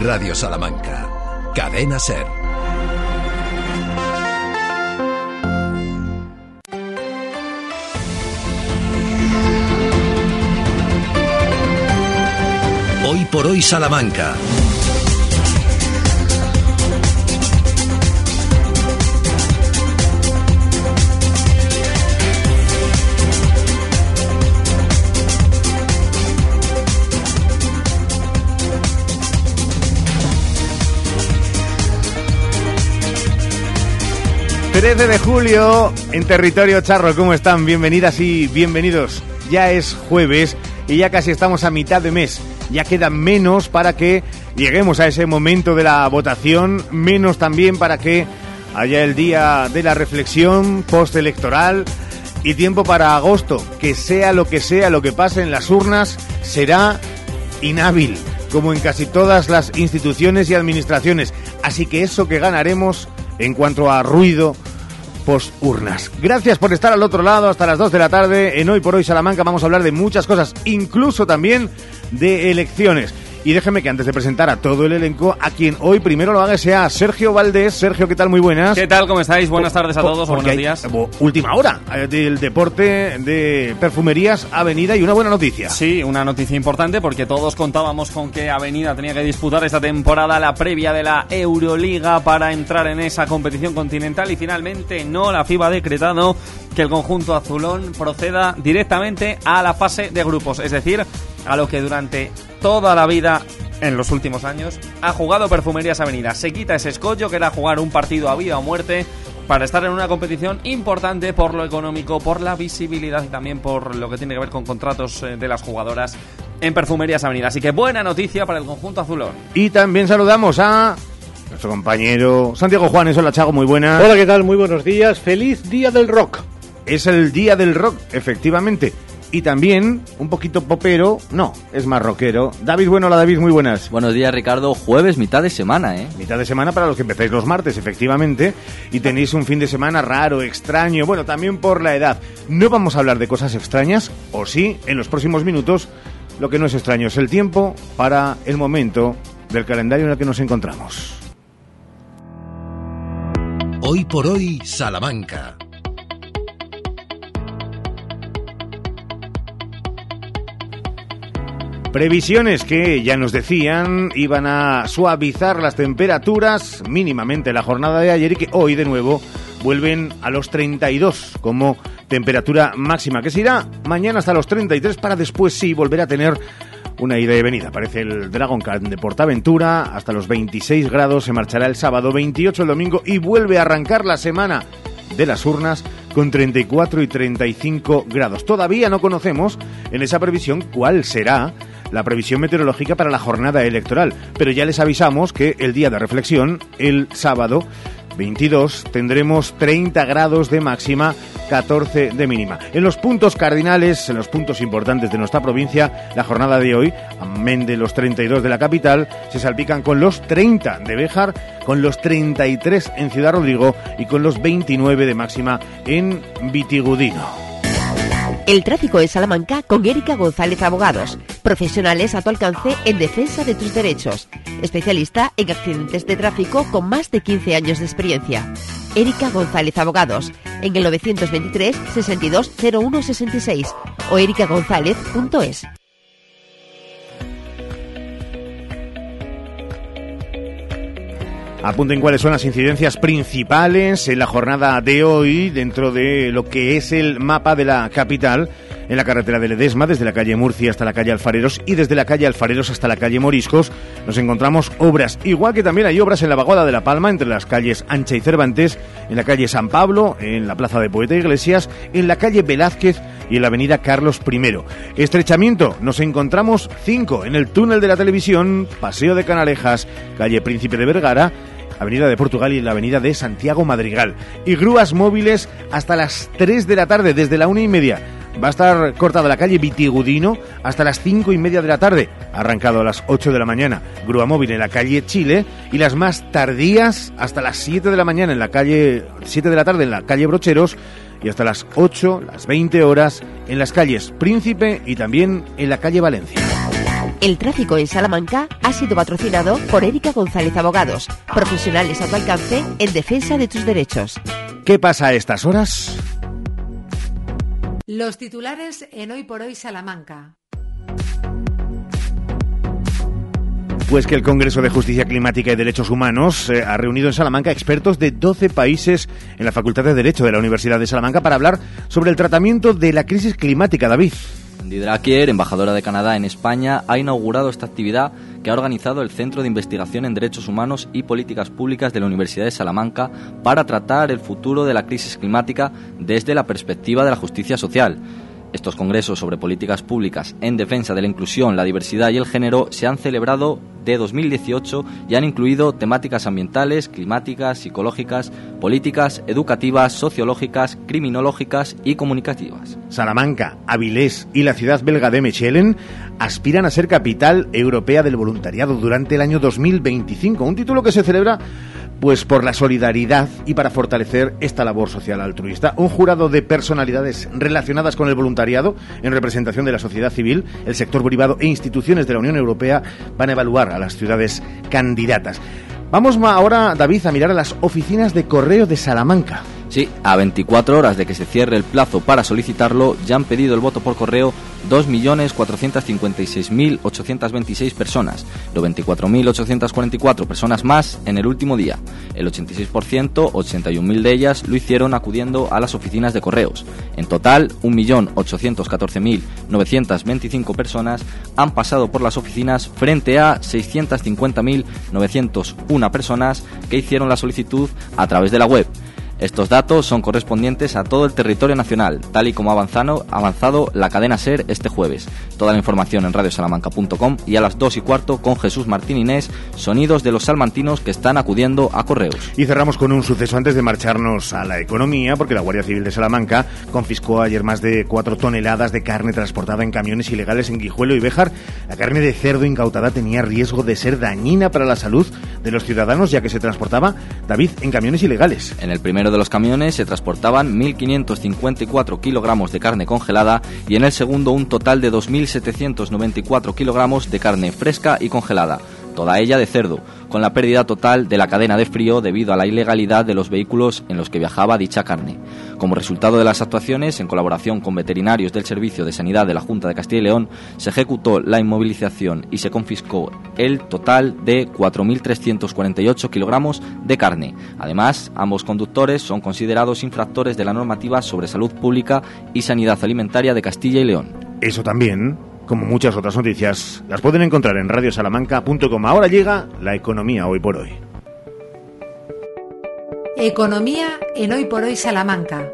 Radio Salamanca. Cadena Ser. Hoy por hoy Salamanca. 13 de julio en territorio charro, ¿cómo están? Bienvenidas y bienvenidos. Ya es jueves y ya casi estamos a mitad de mes. Ya queda menos para que lleguemos a ese momento de la votación, menos también para que haya el día de la reflexión postelectoral y tiempo para agosto, que sea lo que sea lo que pase en las urnas, será inhábil, como en casi todas las instituciones y administraciones. Así que eso que ganaremos en cuanto a ruido post urnas. Gracias por estar al otro lado hasta las 2 de la tarde. En Hoy por Hoy Salamanca vamos a hablar de muchas cosas, incluso también de elecciones. Y déjeme que antes de presentar a todo el elenco, a quien hoy primero lo haga sea Sergio Valdés. Sergio, ¿qué tal? Muy buenas. ¿Qué tal? ¿Cómo estáis? Buenas tardes a todos, buenos días. Última hora eh, del deporte de perfumerías Avenida y una buena noticia. Sí, una noticia importante porque todos contábamos con que Avenida tenía que disputar esta temporada la previa de la Euroliga para entrar en esa competición continental y finalmente no, la FIBA ha decretado que el conjunto azulón proceda directamente a la fase de grupos, es decir, a lo que durante toda la vida en los últimos años ha jugado Perfumerías Avenida. Se quita ese escollo que era jugar un partido a vida o muerte para estar en una competición importante por lo económico, por la visibilidad y también por lo que tiene que ver con contratos eh, de las jugadoras en Perfumerías Avenida. Así que buena noticia para el conjunto azulón. Y también saludamos a nuestro compañero Santiago Juanes. Hola Chago, muy buenas. Hola, ¿qué tal? Muy buenos días. Feliz Día del Rock. Es el Día del Rock, efectivamente y también un poquito popero, no, es más rockero. David, bueno, hola David, muy buenas. Buenos días Ricardo, jueves, mitad de semana, ¿eh? Mitad de semana para los que empezáis los martes, efectivamente, y tenéis un fin de semana raro, extraño, bueno, también por la edad. No vamos a hablar de cosas extrañas, o sí, en los próximos minutos, lo que no es extraño es el tiempo para el momento del calendario en el que nos encontramos. Hoy por hoy, Salamanca. Previsiones que ya nos decían iban a suavizar las temperaturas mínimamente la jornada de ayer y que hoy de nuevo vuelven a los 32 como temperatura máxima, que se irá mañana hasta los 33 para después sí volver a tener una ida y venida. Parece el Dragon Khan de Portaventura, hasta los 26 grados se marchará el sábado, 28 el domingo y vuelve a arrancar la semana de las urnas con 34 y 35 grados. Todavía no conocemos en esa previsión cuál será la previsión meteorológica para la jornada electoral, pero ya les avisamos que el día de reflexión, el sábado, 22 tendremos 30 grados de máxima, 14 de mínima. En los puntos cardinales, en los puntos importantes de nuestra provincia, la jornada de hoy, amén de los 32 de la capital, se salpican con los 30 de Béjar, con los 33 en Ciudad Rodrigo y con los 29 de máxima en Vitigudino. El tráfico de Salamanca con Erika González Abogados, profesionales a tu alcance en defensa de tus derechos, especialista en accidentes de tráfico con más de 15 años de experiencia. Erika González Abogados, en el 923 62 01 66 o erikagonzález.es. Apunten cuáles son las incidencias principales en la jornada de hoy dentro de lo que es el mapa de la capital en la carretera de Ledesma, desde la calle Murcia hasta la calle Alfareros y desde la calle Alfareros hasta la calle Moriscos, nos encontramos obras, igual que también hay obras en la vaguada de La Palma, entre las calles Ancha y Cervantes, en la calle San Pablo, en la plaza de Poeta Iglesias, en la calle Velázquez y en la avenida Carlos I. Estrechamiento, nos encontramos cinco en el túnel de la televisión, Paseo de Canalejas, calle Príncipe de Vergara, Avenida de Portugal y la Avenida de Santiago Madrigal. Y grúas móviles hasta las 3 de la tarde, desde la una y media va a estar cortada la calle Vitigudino hasta las cinco y media de la tarde, arrancado a las 8 de la mañana, grúa móvil en la calle Chile y las más tardías hasta las 7 de la mañana en la calle 7 de la tarde en la calle Brocheros y hasta las 8, las 20 horas en las calles Príncipe y también en la calle Valencia. El tráfico en Salamanca ha sido patrocinado por Erika González Abogados, profesionales a tu alcance en defensa de tus derechos. ¿Qué pasa a estas horas? Los titulares en Hoy por Hoy Salamanca. Pues que el Congreso de Justicia Climática y Derechos Humanos eh, ha reunido en Salamanca expertos de 12 países en la Facultad de Derecho de la Universidad de Salamanca para hablar sobre el tratamiento de la crisis climática, David. Didrakier, embajadora de Canadá en España, ha inaugurado esta actividad que ha organizado el Centro de Investigación en Derechos Humanos y Políticas Públicas de la Universidad de Salamanca para tratar el futuro de la crisis climática desde la perspectiva de la justicia social. Estos congresos sobre políticas públicas en defensa de la inclusión, la diversidad y el género se han celebrado de 2018 y han incluido temáticas ambientales, climáticas, psicológicas, políticas, educativas, sociológicas, criminológicas y comunicativas. Salamanca, Avilés y la ciudad belga de Mechelen aspiran a ser capital europea del voluntariado durante el año 2025, un título que se celebra pues por la solidaridad y para fortalecer esta labor social altruista. Un jurado de personalidades relacionadas con el voluntariado en representación de la sociedad civil, el sector privado e instituciones de la Unión Europea van a evaluar a las ciudades candidatas. Vamos ahora, David, a mirar a las oficinas de correo de Salamanca. Sí, a 24 horas de que se cierre el plazo para solicitarlo, ya han pedido el voto por correo 2.456.826 personas, lo 24.844 personas más en el último día. El 86%, 81.000 de ellas, lo hicieron acudiendo a las oficinas de correos. En total, 1.814.925 personas han pasado por las oficinas frente a 650.901 personas que hicieron la solicitud a través de la web. Estos datos son correspondientes a todo el territorio nacional, tal y como ha avanzado, avanzado la cadena SER este jueves. Toda la información en radiosalamanca.com y a las 2 y cuarto con Jesús Martín Inés, sonidos de los salmantinos que están acudiendo a correos. Y cerramos con un suceso antes de marcharnos a la economía, porque la Guardia Civil de Salamanca confiscó ayer más de 4 toneladas de carne transportada en camiones ilegales en Guijuelo y Béjar. La carne de cerdo incautada tenía riesgo de ser dañina para la salud de los ciudadanos, ya que se transportaba, David, en camiones ilegales. En el primero de los camiones se transportaban 1.554 kilogramos de carne congelada y en el segundo un total de 2.794 kilogramos de carne fresca y congelada toda ella de cerdo, con la pérdida total de la cadena de frío debido a la ilegalidad de los vehículos en los que viajaba dicha carne. Como resultado de las actuaciones, en colaboración con veterinarios del Servicio de Sanidad de la Junta de Castilla y León, se ejecutó la inmovilización y se confiscó el total de 4.348 kilogramos de carne. Además, ambos conductores son considerados infractores de la normativa sobre salud pública y sanidad alimentaria de Castilla y León. Eso también como muchas otras noticias, las pueden encontrar en radiosalamanca.com. Ahora llega la economía hoy por hoy. Economía en hoy por hoy Salamanca.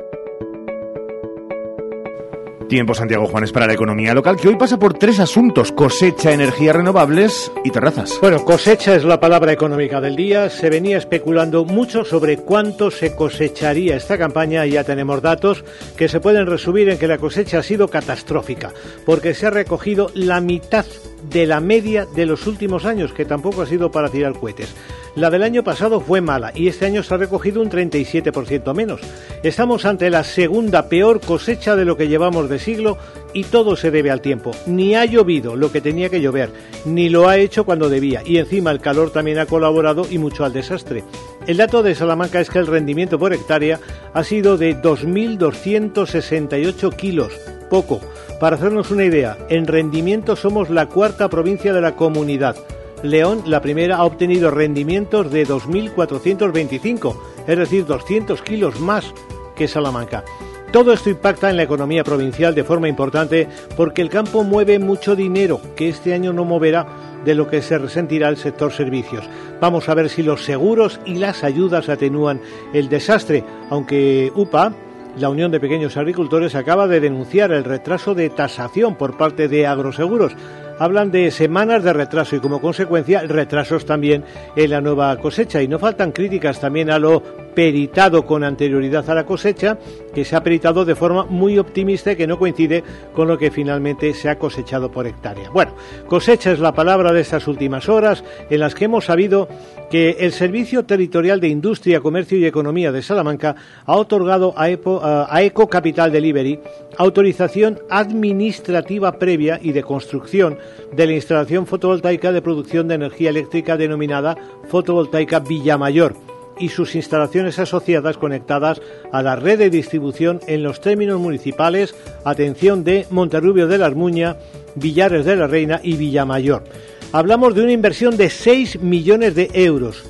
Tiempo Santiago Juanes para la economía local que hoy pasa por tres asuntos, cosecha, energías renovables y terrazas. Bueno, cosecha es la palabra económica del día. Se venía especulando mucho sobre cuánto se cosecharía esta campaña y ya tenemos datos que se pueden resumir en que la cosecha ha sido catastrófica porque se ha recogido la mitad de la media de los últimos años, que tampoco ha sido para tirar cohetes. La del año pasado fue mala y este año se ha recogido un 37% menos. Estamos ante la segunda peor cosecha de lo que llevamos de siglo y todo se debe al tiempo. Ni ha llovido lo que tenía que llover, ni lo ha hecho cuando debía y encima el calor también ha colaborado y mucho al desastre. El dato de Salamanca es que el rendimiento por hectárea ha sido de 2.268 kilos, poco. Para hacernos una idea, en rendimiento somos la cuarta provincia de la comunidad León, la primera, ha obtenido rendimientos de 2.425, es decir, 200 kilos más que Salamanca. Todo esto impacta en la economía provincial de forma importante porque el campo mueve mucho dinero que este año no moverá de lo que se resentirá el sector servicios. Vamos a ver si los seguros y las ayudas atenúan el desastre, aunque UPA, la Unión de Pequeños Agricultores, acaba de denunciar el retraso de tasación por parte de agroseguros hablan de semanas de retraso y como consecuencia retrasos también en la nueva cosecha. Y no faltan críticas también a lo peritado con anterioridad a la cosecha, que se ha peritado de forma muy optimista y que no coincide con lo que finalmente se ha cosechado por hectárea. Bueno, cosecha es la palabra de estas últimas horas en las que hemos sabido que el Servicio Territorial de Industria, Comercio y Economía de Salamanca ha otorgado a, Eco Capital Delivery autorización administrativa previa y de construcción de la instalación fotovoltaica de producción de energía eléctrica denominada fotovoltaica Villamayor y sus instalaciones asociadas conectadas a la red de distribución en los términos municipales, atención de Monterrubio de la Armuña, Villares de la Reina y Villamayor. Hablamos de una inversión de 6 millones de euros,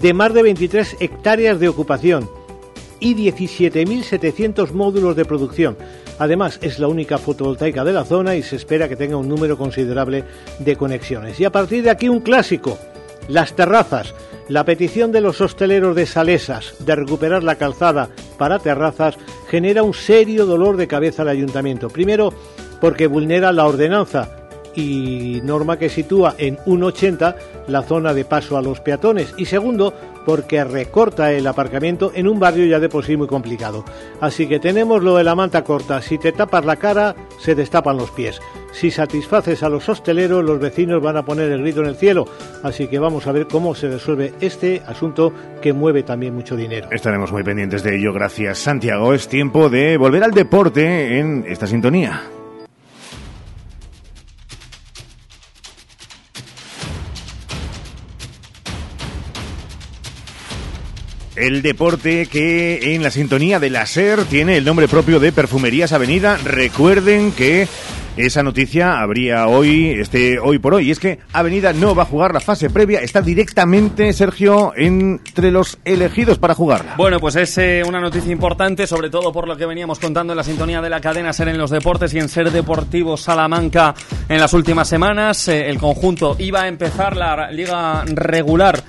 de más de 23 hectáreas de ocupación y 17.700 módulos de producción. Además, es la única fotovoltaica de la zona y se espera que tenga un número considerable de conexiones. Y a partir de aquí un clásico, las terrazas. La petición de los hosteleros de Salesas de recuperar la calzada para terrazas genera un serio dolor de cabeza al ayuntamiento. Primero, porque vulnera la ordenanza y norma que sitúa en 1,80 la zona de paso a los peatones y segundo porque recorta el aparcamiento en un barrio ya de por sí muy complicado. Así que tenemos lo de la manta corta, si te tapas la cara se destapan los pies. Si satisfaces a los hosteleros los vecinos van a poner el grito en el cielo, así que vamos a ver cómo se resuelve este asunto que mueve también mucho dinero. Estaremos muy pendientes de ello, gracias Santiago. Es tiempo de volver al deporte en esta sintonía. El deporte que en la sintonía de la SER tiene el nombre propio de Perfumerías Avenida. Recuerden que esa noticia habría hoy, este hoy por hoy. Es que Avenida no va a jugar la fase previa, está directamente, Sergio, entre los elegidos para jugarla. Bueno, pues es eh, una noticia importante, sobre todo por lo que veníamos contando en la sintonía de la cadena Ser en los deportes y en Ser Deportivo Salamanca en las últimas semanas. Eh, el conjunto iba a empezar la liga regular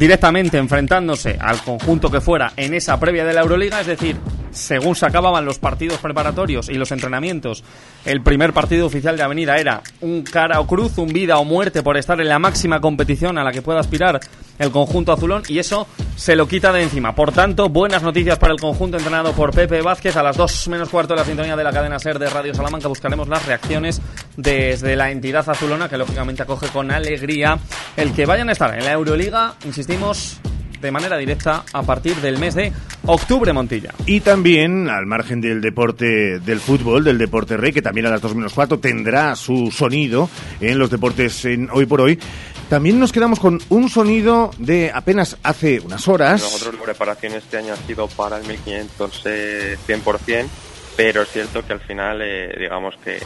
directamente enfrentándose al conjunto que fuera en esa previa de la Euroliga, es decir, según se acababan los partidos preparatorios y los entrenamientos, el primer partido oficial de Avenida era un cara o cruz, un vida o muerte por estar en la máxima competición a la que pueda aspirar el conjunto azulón y eso se lo quita de encima. Por tanto, buenas noticias para el conjunto entrenado por Pepe Vázquez. A las 2 menos cuarto de la sintonía de la cadena SER de Radio Salamanca buscaremos las reacciones desde la entidad azulona que lógicamente acoge con alegría el que vayan a estar en la Euroliga, insistimos, de manera directa a partir del mes de octubre, Montilla. Y también, al margen del deporte del fútbol, del deporte rey, que también a las 2 menos 4 tendrá su sonido en los deportes en hoy por hoy, también nos quedamos con un sonido de apenas hace unas horas. Nosotros la preparación este año ha sido para el 1500 eh, 100%, pero es cierto que al final, eh, digamos que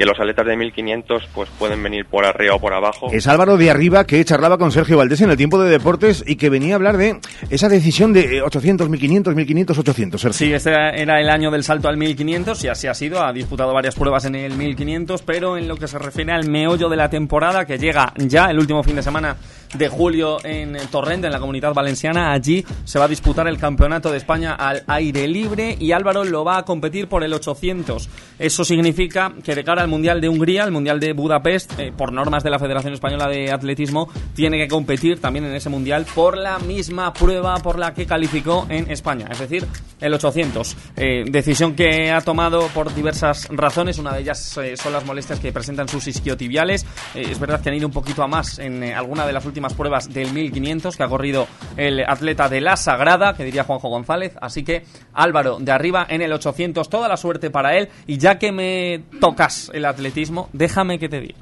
que los atletas de 1500 pues pueden venir por arriba o por abajo. Es Álvaro de Arriba que charlaba con Sergio Valdés en el tiempo de deportes y que venía a hablar de esa decisión de 800, 1500, 1500, 800. Sí, este era el año del salto al 1500 y así ha sido. Ha disputado varias pruebas en el 1500, pero en lo que se refiere al meollo de la temporada que llega ya el último fin de semana de julio en Torrente, en la comunidad valenciana. Allí se va a disputar el campeonato de España al aire libre y Álvaro lo va a competir por el 800. Eso significa que de cara al Mundial de Hungría, el Mundial de Budapest, eh, por normas de la Federación Española de Atletismo, tiene que competir también en ese Mundial por la misma prueba por la que calificó en España, es decir, el 800. Eh, decisión que ha tomado por diversas razones, una de ellas eh, son las molestias que presentan sus isquiotibiales. es verdad que han ido un poquito a más en alguna de las últimas pruebas del 1500 que ha corrido el atleta de la Sagrada, que diría Juanjo González. Así que Álvaro, de arriba en el 800, toda la suerte para él. Y ya que me tocas el atletismo, déjame que te diga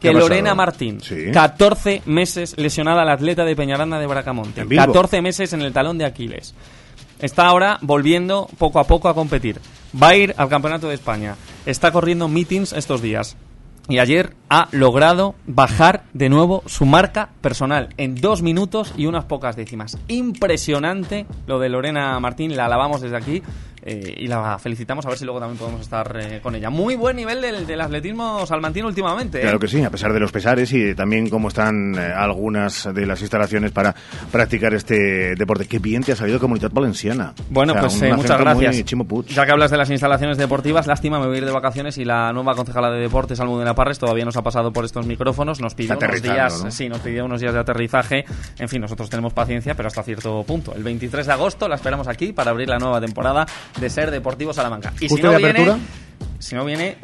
que Lorena Martín, 14 meses lesionada la atleta de Peñaranda de Bracamonte, 14 meses en el talón de Aquiles. Está ahora volviendo poco a poco a competir. Va a ir al Campeonato de España. Está corriendo meetings estos días y ayer ha logrado bajar de nuevo su marca personal en dos minutos y unas pocas décimas. Impresionante lo de Lorena Martín, la alabamos desde aquí eh, y la felicitamos a ver si luego también podemos estar eh, con ella. Muy buen nivel del, del atletismo salmantino últimamente. ¿eh? Claro que sí, a pesar de los pesares y también cómo están algunas de las instalaciones para practicar este deporte. Qué bien te ha salido Comunidad Valenciana. Bueno, O sea, pues muchas gracias. Ya que hablas de las instalaciones deportivas, lástima, me voy a ir de vacaciones y la nueva concejala de deportes, Almudena Parres, todavía nos ha pasado por estos micrófonos, nos pidió unos días, ¿no? sí, nos pidió unos días de aterrizaje. En fin, nosotros tenemos paciencia, pero hasta cierto punto. El 23 de agosto la esperamos aquí para abrir la nueva temporada de Ser Deportivo Salamanca. Y si ¿Justo no de viene, apertura? si no viene,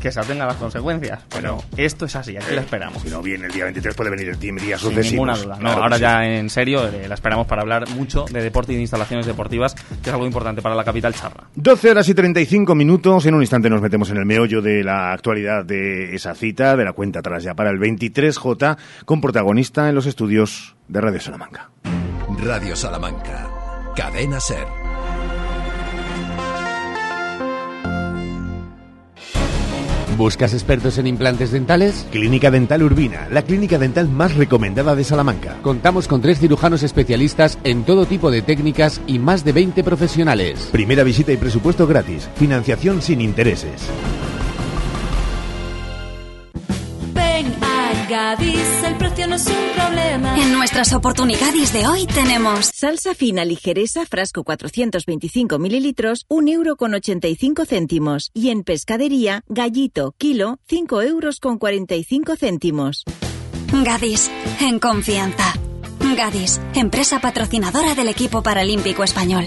que se atengan las consecuencias. Pero esto es así, aquí la esperamos. Si no viene el día 23 puede venir el team días Sin sucesivos. ninguna duda. No, Claro ahora sí. ya en serio eh, la esperamos para hablar mucho de deporte y de instalaciones deportivas, que es algo importante para la capital charra. 12 horas y 35 minutos. En un instante nos metemos en el meollo de la actualidad de esa cita, de la cuenta atrás ya para el 23J, con protagonista en los estudios de Radio Salamanca. Radio Salamanca. Cadena Ser. ¿Buscas expertos en implantes dentales? Clínica Dental Urbina, la clínica dental más recomendada de Salamanca. Contamos con tres cirujanos especialistas en todo tipo de técnicas y más de 20 profesionales. Primera visita y presupuesto gratis. Financiación sin intereses. Ven a Gadis, el precio no es un problema. En nuestras oportunidades de hoy tenemos Salsa fina ligereza, frasco 425 mililitros, 1 euro con 85 céntimos. Y en pescadería, gallito, kilo, 5 euros con 45 céntimos. Gadis, en confianza. Gadis, empresa patrocinadora del equipo paralímpico español.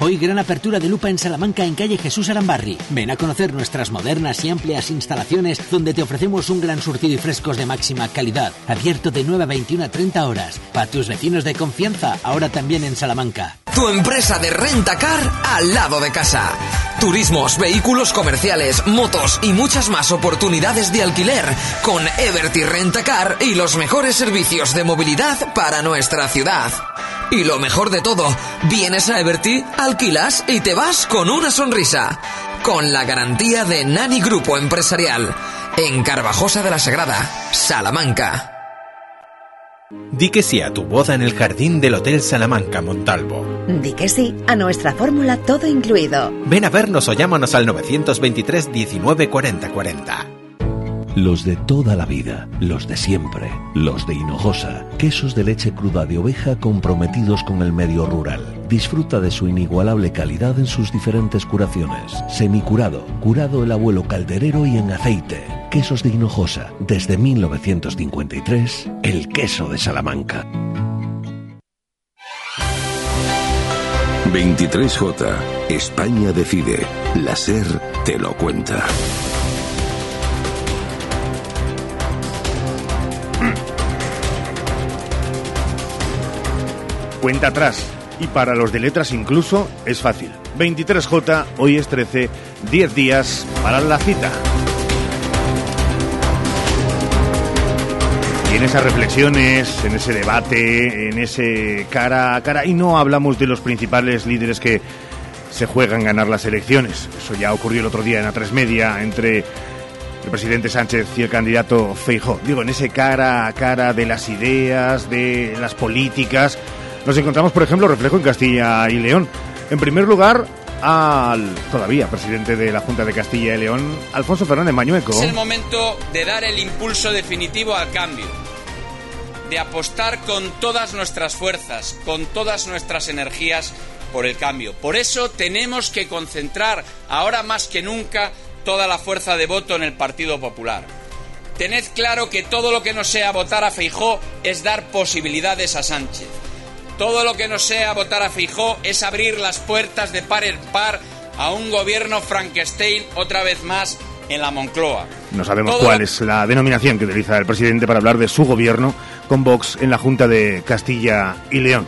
Hoy gran apertura de lupa en Salamanca en calle Jesús Arambarri. Ven a conocer nuestras modernas y amplias instalaciones donde te ofrecemos un gran surtido y frescos de máxima calidad. Abierto de 9 a 21 a 30 horas. Para tus vecinos de confianza, ahora también en Salamanca. Tu empresa de rentacar al lado de casa. Turismos, vehículos comerciales, motos y muchas más oportunidades de alquiler con Everty Rentacar y los mejores servicios de movilidad para nuestra ciudad. Y lo mejor de todo, vienes a Everty, alquilas y te vas con una sonrisa. Con la garantía de Nani Grupo Empresarial. En Carvajosa de la Sagrada, Salamanca. Di que sí a tu boda en el jardín del Hotel Salamanca Montalvo. Di que sí a nuestra fórmula todo incluido. Ven a vernos o llámanos al 923 19 40 40. Los de toda la vida, los de siempre, los de Hinojosa, quesos de leche cruda de oveja comprometidos con el medio rural. Disfruta de su inigualable calidad en sus diferentes curaciones. Semicurado, curado el abuelo calderero y en aceite. Quesos de Hinojosa, desde 1953, el queso de Salamanca. 23J. España decide. La SER te lo cuenta. Cuenta atrás. Y para los de letras incluso es fácil. 23J, hoy es 13, 10 días para la cita. Y en esas reflexiones, en ese debate, en ese cara a cara, y no hablamos de los principales líderes que se juegan ganar las elecciones. Eso ya ocurrió el otro día en A3 Media entre el presidente Sánchez y el candidato Feijó. Digo, en ese cara a cara de las ideas, de las políticas, nos encontramos, por ejemplo, reflejo en Castilla y León. En primer lugar, al todavía presidente de la Junta de Castilla y León, Alfonso Fernández Mañueco. Es el momento de dar el impulso definitivo al cambio, de apostar con todas nuestras fuerzas, con todas nuestras energías por el cambio. Por eso tenemos que concentrar ahora más que nunca toda la fuerza de voto en el Partido Popular. Tened claro que todo lo que no sea votar a Feijó es dar posibilidades a Sánchez. Todo lo que no sea votar a Fijó es abrir las puertas de par en par a un gobierno Frankenstein otra vez más en la Moncloa. No sabemos Todo cuál lo- es la denominación que utiliza el presidente para hablar de su gobierno con Vox en la Junta de Castilla y León.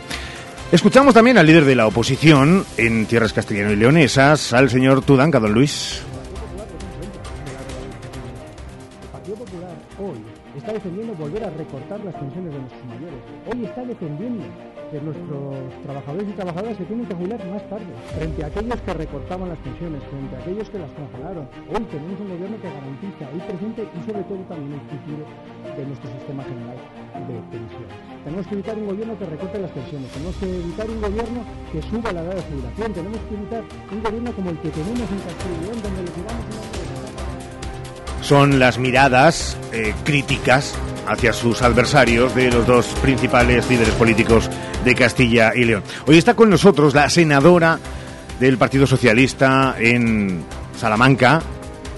Escuchamos también al líder de la oposición en tierras castellano y leonesas, al señor Tudanca, don Luis. está defendiendo volver a recortar las pensiones de nuestros mayores. Hoy está defendiendo de nuestros trabajadores y trabajadoras que tienen que jubilar más tarde, frente a aquellos que recortaban las pensiones, frente a aquellos que las congelaron. Hoy tenemos un gobierno que garantiza el presente y sobre todo también el futuro de nuestro sistema general de pensiones. Tenemos que evitar un gobierno que recorte las pensiones, tenemos que evitar un gobierno que suba la edad de jubilación, tenemos que evitar un gobierno como el que tenemos en León, donde le tiramos una son las miradas eh, críticas hacia sus adversarios de los dos principales líderes políticos de Castilla y León. Hoy está con nosotros la senadora del Partido Socialista en Salamanca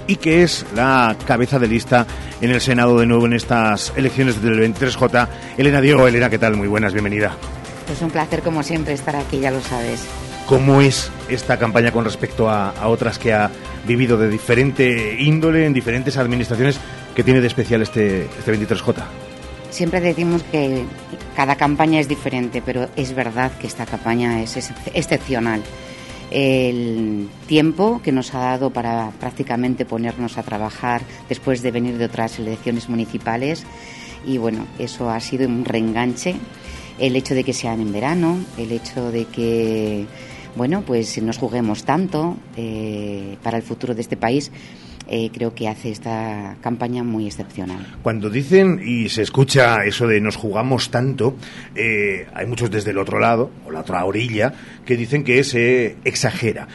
y que es la cabeza de lista en el Senado de nuevo en estas elecciones del 23J. Elena Diego, Elena, ¿qué tal? Muy buenas, bienvenida. Es un placer como siempre estar aquí, ya lo sabes. ¿Cómo es esta campaña con respecto a, otras que ha vivido de diferente índole en diferentes administraciones que tiene de especial este, este 23J? Siempre decimos que cada campaña es diferente, pero es verdad que esta campaña es excepcional. El tiempo que nos ha dado para prácticamente ponernos a trabajar después de venir de otras elecciones municipales y bueno, eso ha sido un reenganche. El hecho de que sean en verano, el hecho de que bueno, pues nos juguemos tanto eh, para el futuro de este país. Eh, creo que hace esta campaña muy excepcional. Cuando dicen y se escucha eso de nos jugamos tanto, eh, hay muchos desde el otro lado, o la otra orilla, que dicen que se exagera.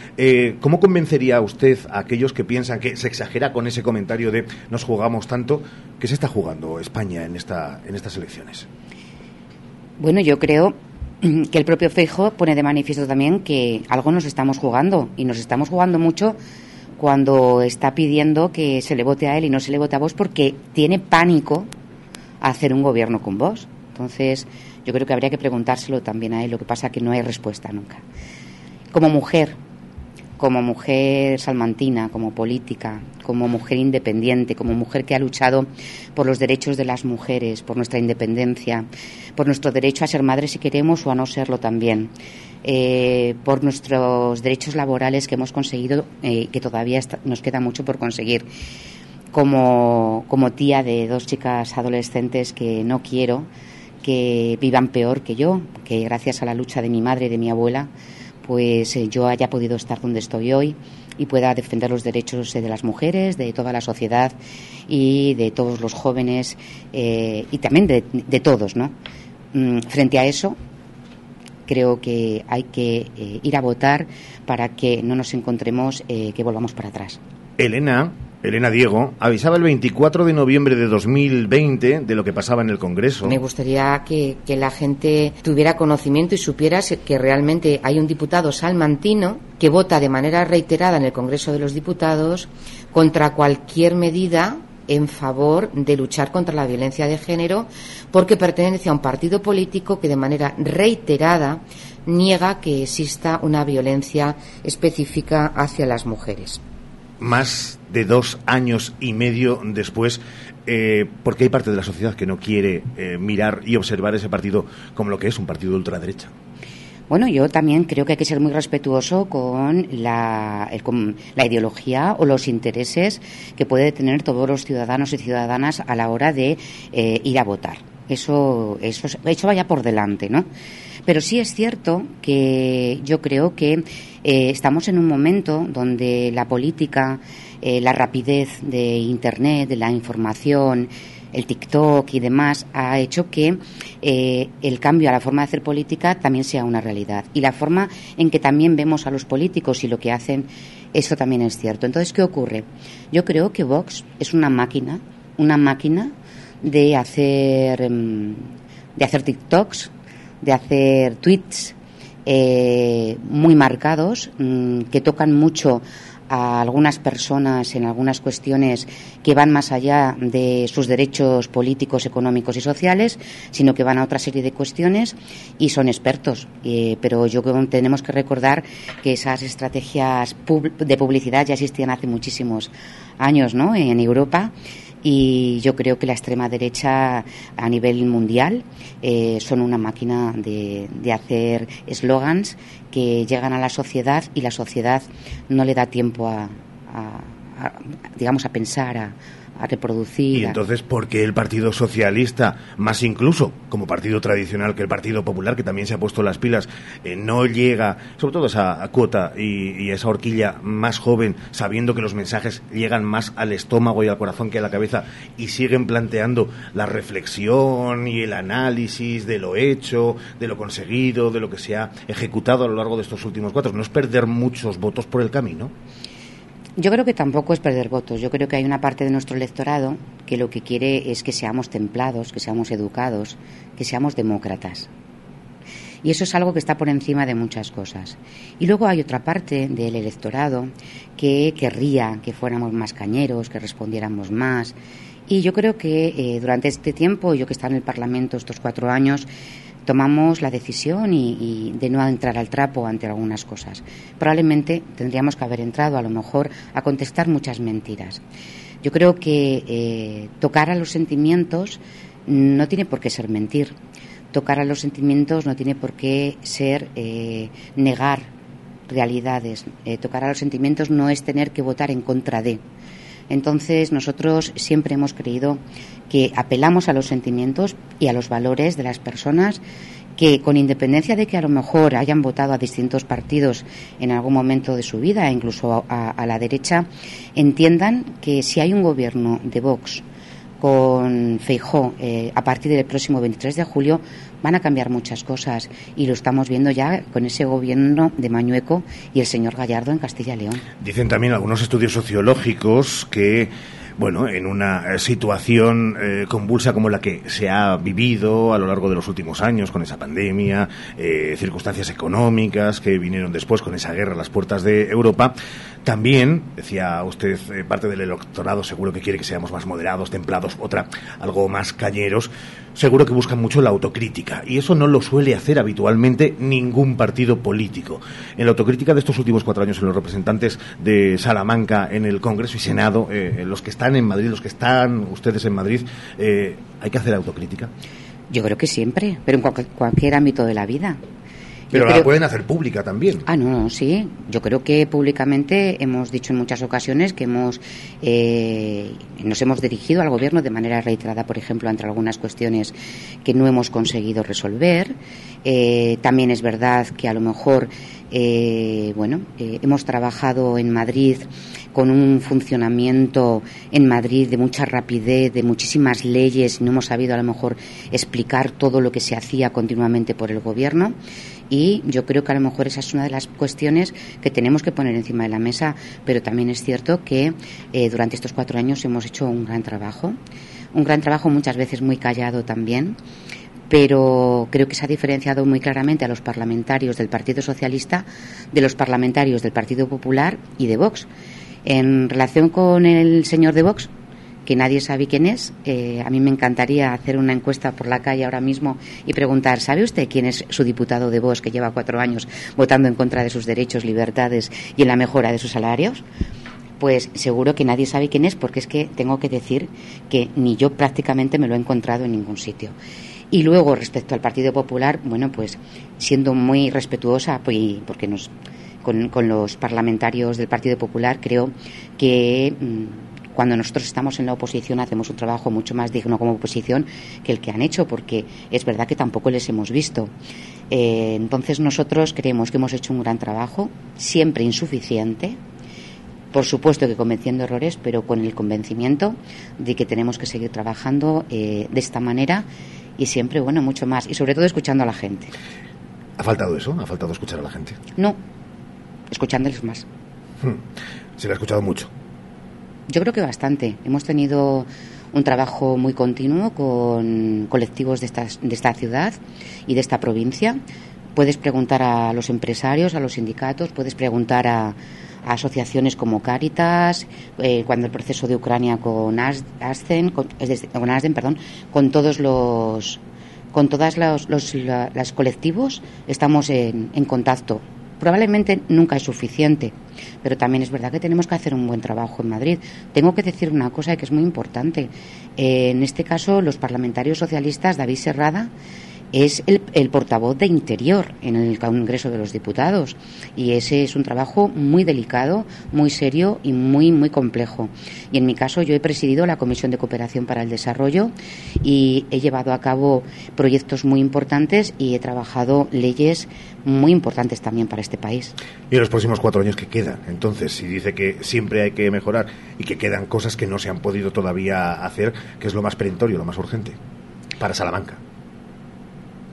¿Cómo convencería usted a aquellos que piensan que se exagera con ese comentario de nos jugamos tanto? que se está jugando España en, esta, en estas elecciones? Bueno, yo creo que el propio Feijo pone de manifiesto también que algo nos estamos jugando y nos estamos jugando mucho cuando está pidiendo que se le vote a él y no se le vote a vos porque tiene pánico a hacer un gobierno con vos. Entonces, yo creo que habría que preguntárselo también a él, lo que pasa que no hay respuesta nunca. Como mujer, como mujer salmantina, como política, como mujer independiente, como mujer que ha luchado por los derechos de las mujeres, por nuestra independencia, por nuestro derecho a ser madres si queremos o a no serlo también, eh, por nuestros derechos laborales que hemos conseguido, eh, que todavía nos queda mucho por conseguir. Como, como tía de dos chicas adolescentes que no quiero que vivan peor que yo, que gracias a la lucha de mi madre y de mi abuela, pues eh, yo haya podido estar donde estoy hoy y pueda defender los derechos eh, de las mujeres, de toda la sociedad y de todos los jóvenes eh, y también de, todos, ¿no? Mm, frente a eso, creo que hay que ir a votar para que no nos encontremos que volvamos para atrás. Elena, Elena Diego, avisaba el 24 de noviembre de 2020 de lo que pasaba en el Congreso. Me gustaría que, la gente tuviera conocimiento y supiera que realmente hay un diputado salmantino que vota de manera reiterada en el Congreso de los Diputados contra cualquier medida en favor de luchar contra la violencia de género porque pertenece a un partido político que de manera reiterada niega que exista una violencia específica hacia las mujeres más de dos años y medio después, eh, porque hay parte de la sociedad que no quiere eh, mirar y observar ese partido como lo que es un partido de ultraderecha. Bueno, yo también creo que hay que ser muy respetuoso con la, la ideología o los intereses que puede tener todos los ciudadanos y ciudadanas a la hora de eh, ir a votar. Eso, eso, eso vaya por delante, ¿no? Pero sí es cierto que yo creo que eh, estamos en un momento donde la política, eh, la rapidez de Internet, de la información, el TikTok y demás ha hecho que eh, el cambio a la forma de hacer política también sea una realidad. Y la forma en que también vemos a los políticos y lo que hacen, eso también es cierto. Entonces, ¿qué ocurre? Yo creo que Vox es una máquina, una máquina de hacer, em, de hacer TikToks, de hacer tweets eh, muy marcados, mm, que tocan mucho a algunas personas en algunas cuestiones que van más allá de sus derechos políticos, económicos y sociales, sino que van a otra serie de cuestiones y son expertos. Eh, pero yo creo que tenemos que recordar que esas estrategias de publicidad ya existían hace muchísimos años ¿no? en Europa y yo creo que la extrema derecha a nivel mundial eh, son una máquina de, de hacer eslogans que llegan a la sociedad y la sociedad no le da tiempo a, a- a, digamos a pensar a, a reproducir Y entonces, ¿por qué el Partido Socialista, más incluso como partido tradicional que el Partido Popular, que también se ha puesto las pilas, eh, no llega, sobre todo esa cuota y, y esa horquilla más joven, sabiendo que los mensajes llegan más al estómago y al corazón que a la cabeza, y siguen planteando la reflexión y el análisis de lo hecho, de lo conseguido, de lo que se ha ejecutado a lo largo de estos últimos cuatro? ¿No es perder muchos votos por el camino? Yo creo que tampoco es perder votos. Yo creo que hay una parte de nuestro electorado que lo que quiere es que seamos templados, que seamos educados, que seamos demócratas. Y eso es algo que está por encima de muchas cosas. Y luego hay otra parte del electorado que querría que fuéramos más cañeros, que respondiéramos más. Y yo creo que eh, durante este tiempo, yo que he estado en el Parlamento estos cuatro años, tomamos la decisión y, de no entrar al trapo ante algunas cosas. Probablemente tendríamos que haber entrado a lo mejor a contestar muchas mentiras. Yo creo que eh, tocar a los sentimientos no tiene por qué ser mentir. Tocar a los sentimientos no tiene por qué ser eh, negar realidades. Eh, tocar a los sentimientos no es tener que votar en contra de. Entonces, nosotros siempre hemos creído que apelamos a los sentimientos y a los valores de las personas que, con independencia de que a lo mejor hayan votado a distintos partidos en algún momento de su vida, incluso a, la derecha, entiendan que si hay un gobierno de Vox con Feijó eh, a partir del próximo 23 de julio van a cambiar muchas cosas y lo estamos viendo ya con ese gobierno de Mañueco y el señor Gallardo en Castilla y León. Dicen también algunos estudios sociológicos que, bueno, en una eh, situación eh, convulsa como la que se ha vivido a lo largo de los últimos años, con esa pandemia, eh, circunstancias económicas que vinieron después con esa guerra a las puertas de Europa, también, decía usted, eh, parte del electorado seguro que quiere que seamos más moderados, templados, otra algo más cañeros, seguro que buscan mucho la autocrítica y eso no lo suele hacer habitualmente ningún partido político. En la autocrítica de estos últimos cuatro años en los representantes de Salamanca en el Congreso y Senado, eh, los que están en Madrid, los que están ustedes en Madrid, eh, ¿hay que hacer autocrítica? Yo creo que siempre, pero en cualquier ámbito de la vida. Pero Yo la creo- pueden hacer pública también. Ah, no, no, sí. Yo creo que públicamente hemos dicho en muchas ocasiones que hemos eh, nos hemos dirigido al gobierno de manera reiterada, por ejemplo, ante algunas cuestiones que no hemos conseguido resolver. Eh, también es verdad que a lo mejor, eh, bueno, eh, hemos trabajado en Madrid con un funcionamiento en Madrid de mucha rapidez, de muchísimas leyes, y no hemos sabido a lo mejor explicar todo lo que se hacía continuamente por el gobierno. Y yo creo que a lo mejor esa es una de las cuestiones que tenemos que poner encima de la mesa, pero también es cierto que eh, durante estos cuatro años hemos hecho un gran trabajo, un gran trabajo muchas veces muy callado también, pero creo que se ha diferenciado muy claramente a los parlamentarios del Partido Socialista de los parlamentarios del Partido Popular y de Vox. En relación con el señor de Vox, que nadie sabe quién es. Eh, a mí me encantaría hacer una encuesta por la calle ahora mismo y preguntar, ¿sabe usted quién es su diputado de Vox que lleva cuatro años votando en contra de sus derechos, libertades y en la mejora de sus salarios? Pues seguro que nadie sabe quién es porque es que tengo que decir que ni yo prácticamente me lo he encontrado en ningún sitio. Y luego, respecto al Partido Popular, bueno, pues siendo muy respetuosa, pues, porque nos, con, los parlamentarios del Partido Popular, creo que mm, cuando nosotros estamos en la oposición hacemos un trabajo mucho más digno como oposición que el que han hecho, porque es verdad que tampoco les hemos visto. Eh, entonces nosotros creemos que hemos hecho un gran trabajo, siempre insuficiente, por supuesto que convenciendo errores, pero con el convencimiento de que tenemos que seguir trabajando eh, de esta manera y siempre, bueno, mucho más, y sobre todo escuchando a la gente. ¿Ha faltado eso? ¿Ha faltado escuchar a la gente? No, escuchándoles más. Hmm. Se le ha escuchado mucho. Yo creo que bastante. Hemos tenido un trabajo muy continuo con colectivos de esta, de esta ciudad y de esta provincia. Puedes preguntar a los empresarios, a los sindicatos, puedes preguntar a, asociaciones como Caritas, eh, cuando el proceso de Ucrania con As- Ascen, con, con Asden, perdón, con todos los con todas los, los las colectivos estamos en contacto Probablemente nunca es suficiente, pero también es verdad que tenemos que hacer un buen trabajo en Madrid. Tengo que decir una cosa que es muy importante. Eh, en este caso, los parlamentarios socialistas, David Serrada, es el, el, portavoz de Interior en el Congreso de los Diputados y ese es un trabajo muy delicado, muy serio y muy muy complejo. Y en mi caso yo he presidido la Comisión de Cooperación para el Desarrollo y he llevado a cabo proyectos muy importantes y he trabajado leyes muy importantes también para este país. Y en los próximos cuatro años que quedan, entonces, si dice que siempre hay que mejorar y que quedan cosas que no se han podido todavía hacer, que es lo más perentorio, lo más urgente para Salamanca.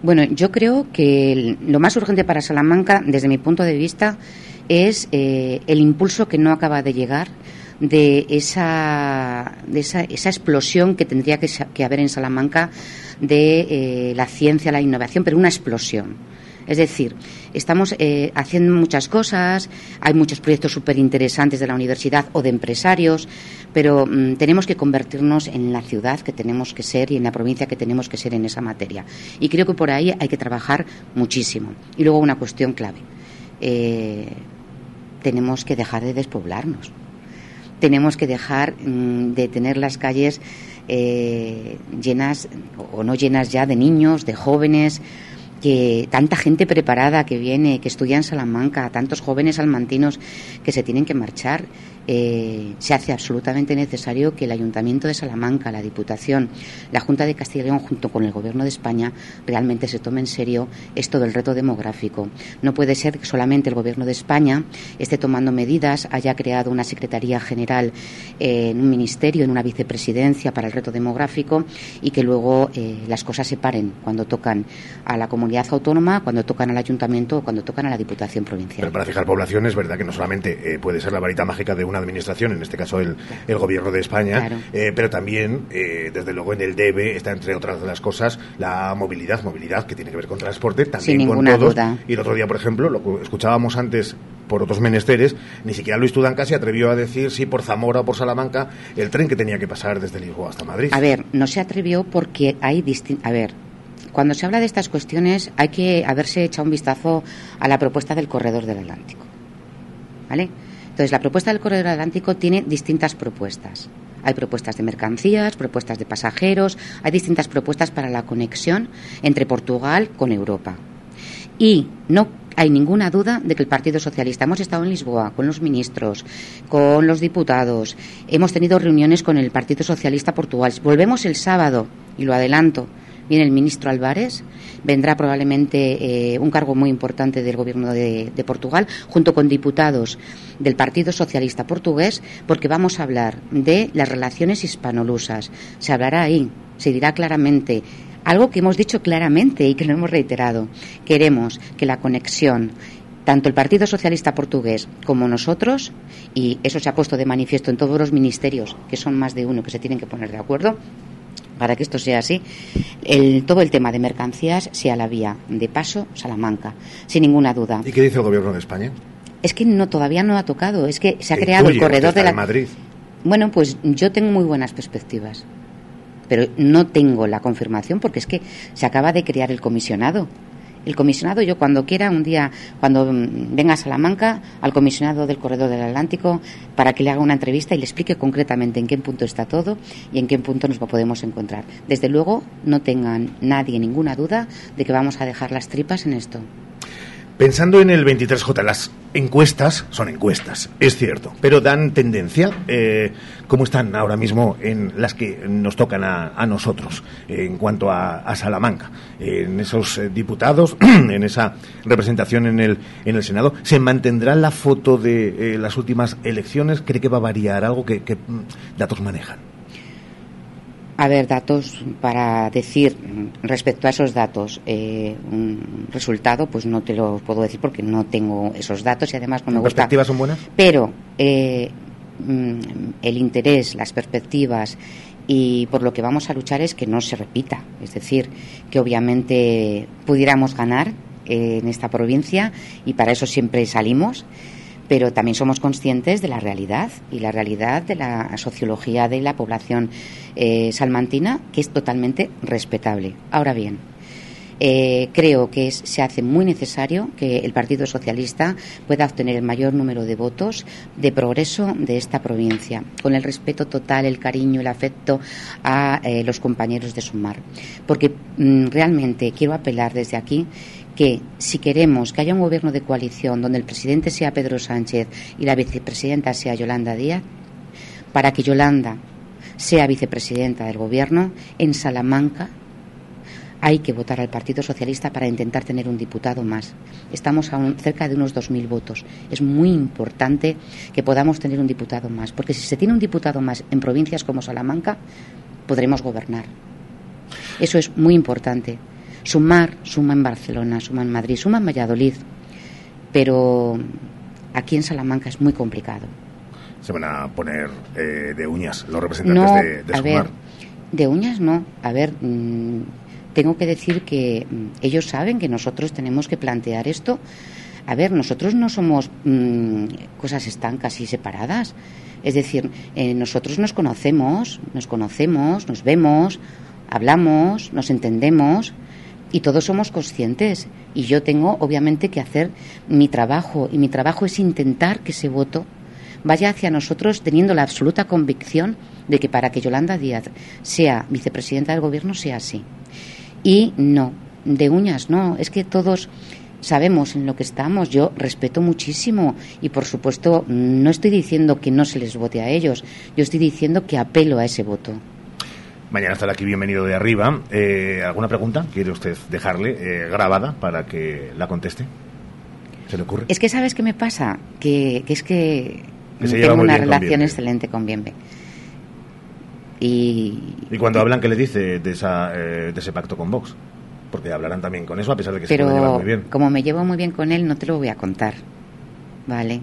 Bueno, yo creo que lo más urgente para Salamanca, desde mi punto de vista, es eh, el impulso que no acaba de llegar de esa, de esa, esa explosión que tendría que, que, haber en Salamanca de eh, la ciencia, la innovación, pero una explosión. Es decir, estamos eh, haciendo muchas cosas, hay muchos proyectos súper interesantes de la universidad o de empresarios, pero mm, tenemos que convertirnos en la ciudad que tenemos que ser y en la provincia que tenemos que ser en esa materia. Y creo que por ahí hay que trabajar muchísimo. Y luego una cuestión clave. Eh, tenemos que dejar de despoblarnos. Tenemos que dejar mm, de tener las calles eh, llenas o no llenas ya de niños, de jóvenes, que tanta gente preparada que viene, que estudia en Salamanca, tantos jóvenes salmantinos que se tienen que marchar eh, se hace absolutamente necesario que el Ayuntamiento de Salamanca, la Diputación, la Junta de Castilla y León, junto con el Gobierno de España, realmente se tome en serio esto del reto demográfico. No puede ser que solamente el Gobierno de España esté tomando medidas, haya creado una Secretaría General eh, en un ministerio, en una vicepresidencia para el reto demográfico y que luego eh, las cosas se paren cuando tocan a la comunidad autónoma, cuando tocan al Ayuntamiento o cuando tocan a la Diputación Provincial. Pero para fijar población es verdad que no solamente puede ser la varita mágica de una administración, en este caso el, el gobierno de España, eh, pero también, eh, desde luego, en el debe está, entre otras de las cosas, la movilidad, movilidad que tiene que ver con transporte, también con todos. Duda. Y el otro día, por ejemplo, lo que escuchábamos antes por otros menesteres, ni siquiera Luis Tudanca se atrevió a decir si por Zamora o por Salamanca el tren que tenía que pasar desde Lisboa hasta Madrid. A ver, no se atrevió porque hay distintos... A ver, cuando se habla de estas cuestiones hay que haberse echado un vistazo a la propuesta del Corredor del Atlántico. ¿Vale? Entonces, la propuesta del Corredor Atlántico tiene distintas propuestas. Hay propuestas de mercancías, propuestas de pasajeros, hay distintas propuestas para la conexión entre Portugal con Europa. Y no hay ninguna duda de que el Partido Socialista hemos estado en Lisboa con los ministros, con los diputados, hemos tenido reuniones con el Partido Socialista Portugal. Volvemos el sábado, y lo adelanto, viene el ministro Álvarez, vendrá probablemente eh, un cargo muy importante del gobierno de, de, Portugal, junto con diputados del Partido Socialista Portugués, porque vamos a hablar de las relaciones hispanolusas. Se hablará ahí, se dirá claramente. Algo que hemos dicho claramente y que lo hemos reiterado. Queremos que la conexión tanto el Partido Socialista Portugués como nosotros, y eso se ha puesto de manifiesto en todos los ministerios, que son más de uno que se tienen que poner de acuerdo, para que esto sea así, el, todo el tema de mercancías sea la vía de paso Salamanca, sin ninguna duda. ¿Y qué dice el gobierno de España? Es que no todavía no ha tocado, es que se ha creado el corredor de la Madrid. Bueno, pues yo tengo muy buenas perspectivas, pero no tengo la confirmación porque es que se acaba de crear el comisionado el comisionado, yo cuando quiera, un día, cuando venga a Salamanca, al comisionado del Corredor del Atlántico, para que le haga una entrevista y le explique concretamente en qué punto está todo y en qué punto nos podemos encontrar. Desde luego, no tengan nadie ninguna duda de que vamos a dejar las tripas en esto. Pensando en el 23J, las encuestas son encuestas, es cierto, pero dan tendencia. Eh, ¿Cómo están ahora mismo en las que nos tocan a, a nosotros en cuanto a, a, Salamanca? En esos eh, diputados, en esa representación en el, en el Senado, ¿se mantendrá la foto de eh, las últimas elecciones? ¿Cree que va a variar algo? ¿Qué, qué datos manejan? A ver, datos para decir respecto a esos datos, eh, un resultado, pues no te lo puedo decir porque no tengo esos datos y además no me ¿Las gusta. perspectivas son buenas? Pero eh, el interés, las perspectivas y por lo que vamos a luchar es que no se repita. Es decir, que obviamente pudiéramos ganar eh, en esta provincia y para eso siempre salimos pero también somos conscientes de la realidad y la realidad de la sociología de la población eh, salmantina, que es totalmente respetable. Ahora bien, Eh, creo que se hace muy necesario que el Partido Socialista pueda obtener el mayor número de votos de progreso de esta provincia, con el respeto total, el cariño, el afecto a eh, los compañeros de Sumar. Porque mm, realmente quiero apelar desde aquí que si queremos que haya un gobierno de coalición donde el presidente sea Pedro Sánchez y la vicepresidenta sea Yolanda Díaz, para que Yolanda sea vicepresidenta del gobierno, en Salamanca hay que votar al Partido Socialista para intentar tener un diputado más. Estamos a un- cerca de unos 2.000 votos. Es muy importante que podamos tener un diputado más, porque si se tiene un diputado más en provincias como Salamanca, podremos gobernar. Eso es muy importante. Sumar, suma en Barcelona, suma en Madrid, suma en Valladolid, pero aquí en Salamanca es muy complicado. Se van a poner eh, de uñas los representantes No, de, de a Sumar. ver, de uñas no. A ver, mm, tengo que decir que mm, ellos saben que nosotros tenemos que plantear esto. A ver, nosotros no somos mm, cosas estancas y separadas. Es decir, eh, nosotros nos conocemos, nos conocemos, nos vemos, hablamos, nos entendemos y todos somos conscientes. Y yo tengo, obviamente, que hacer mi trabajo. Y mi trabajo es intentar que ese voto vaya hacia nosotros teniendo la absoluta convicción de que para que Yolanda Díaz sea vicepresidenta del gobierno sea así. Y no, de uñas no, es que todos sabemos en lo que estamos. Yo respeto muchísimo y por supuesto no estoy diciendo que no se les vote a ellos, yo estoy diciendo que apelo a ese voto. Mañana estará aquí bienvenido de arriba. Eh, ¿Alguna pregunta quiere usted dejarle eh, grabada para que la conteste? ¿Se le ocurre? Es que sabes qué me pasa, que, que es que, Que se lleva tengo una con relación excelente con Bienve. Y Y cuando hablan, ¿qué le dice de, esa, eh, de ese pacto con Vox? Porque hablarán también con eso, a pesar de que se pueden llevar pero muy bien. como me llevo muy bien con él, no te lo voy a contar. ¿Vale?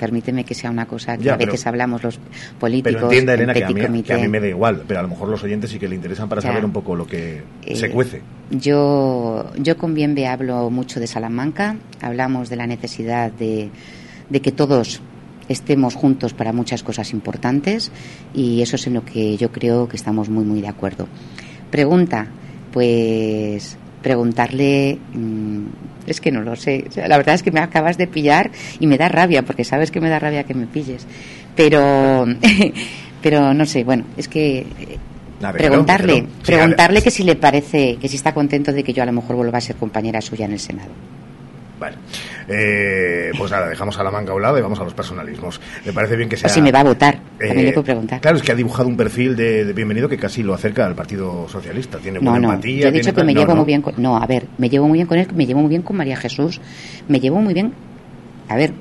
Permíteme que sea una cosa que Ya, a pero- veces hablamos los políticos. Pero entienda, en Elena, que a, mí, que a comité. mí me da igual, pero a lo mejor los oyentes sí que le interesan para Ya. saber un poco lo que se Eh, cuece. Yo, yo con Bienve hablo mucho de Salamanca, hablamos de la necesidad de, de que todos estemos juntos para muchas cosas importantes y eso es en lo que yo creo que estamos muy, muy de acuerdo. Pregunta, pues preguntarle, mm, es que no lo sé, la verdad es que me acabas de pillar y me da rabia, porque sabes que me da rabia que me pilles, pero, pero no sé, bueno, es que eh, preguntarle. Sí, preguntarle que si le parece, que si está contento de que yo a lo mejor vuelva a ser compañera suya en el Senado. Vale. Eh, pues nada, dejamos a la manga a un lado y vamos a los personalismos. Me parece bien que sea. O si me va a votar, eh, también le puedo preguntar. Claro, es que ha dibujado un perfil de, de bienvenido que casi lo acerca al Partido Socialista. Tiene No, buena no, empatía. yo he dicho que me no, llevo no. muy bien con... No, a ver, me llevo muy bien con él, me llevo muy bien con María Jesús, me llevo muy bien... A ver,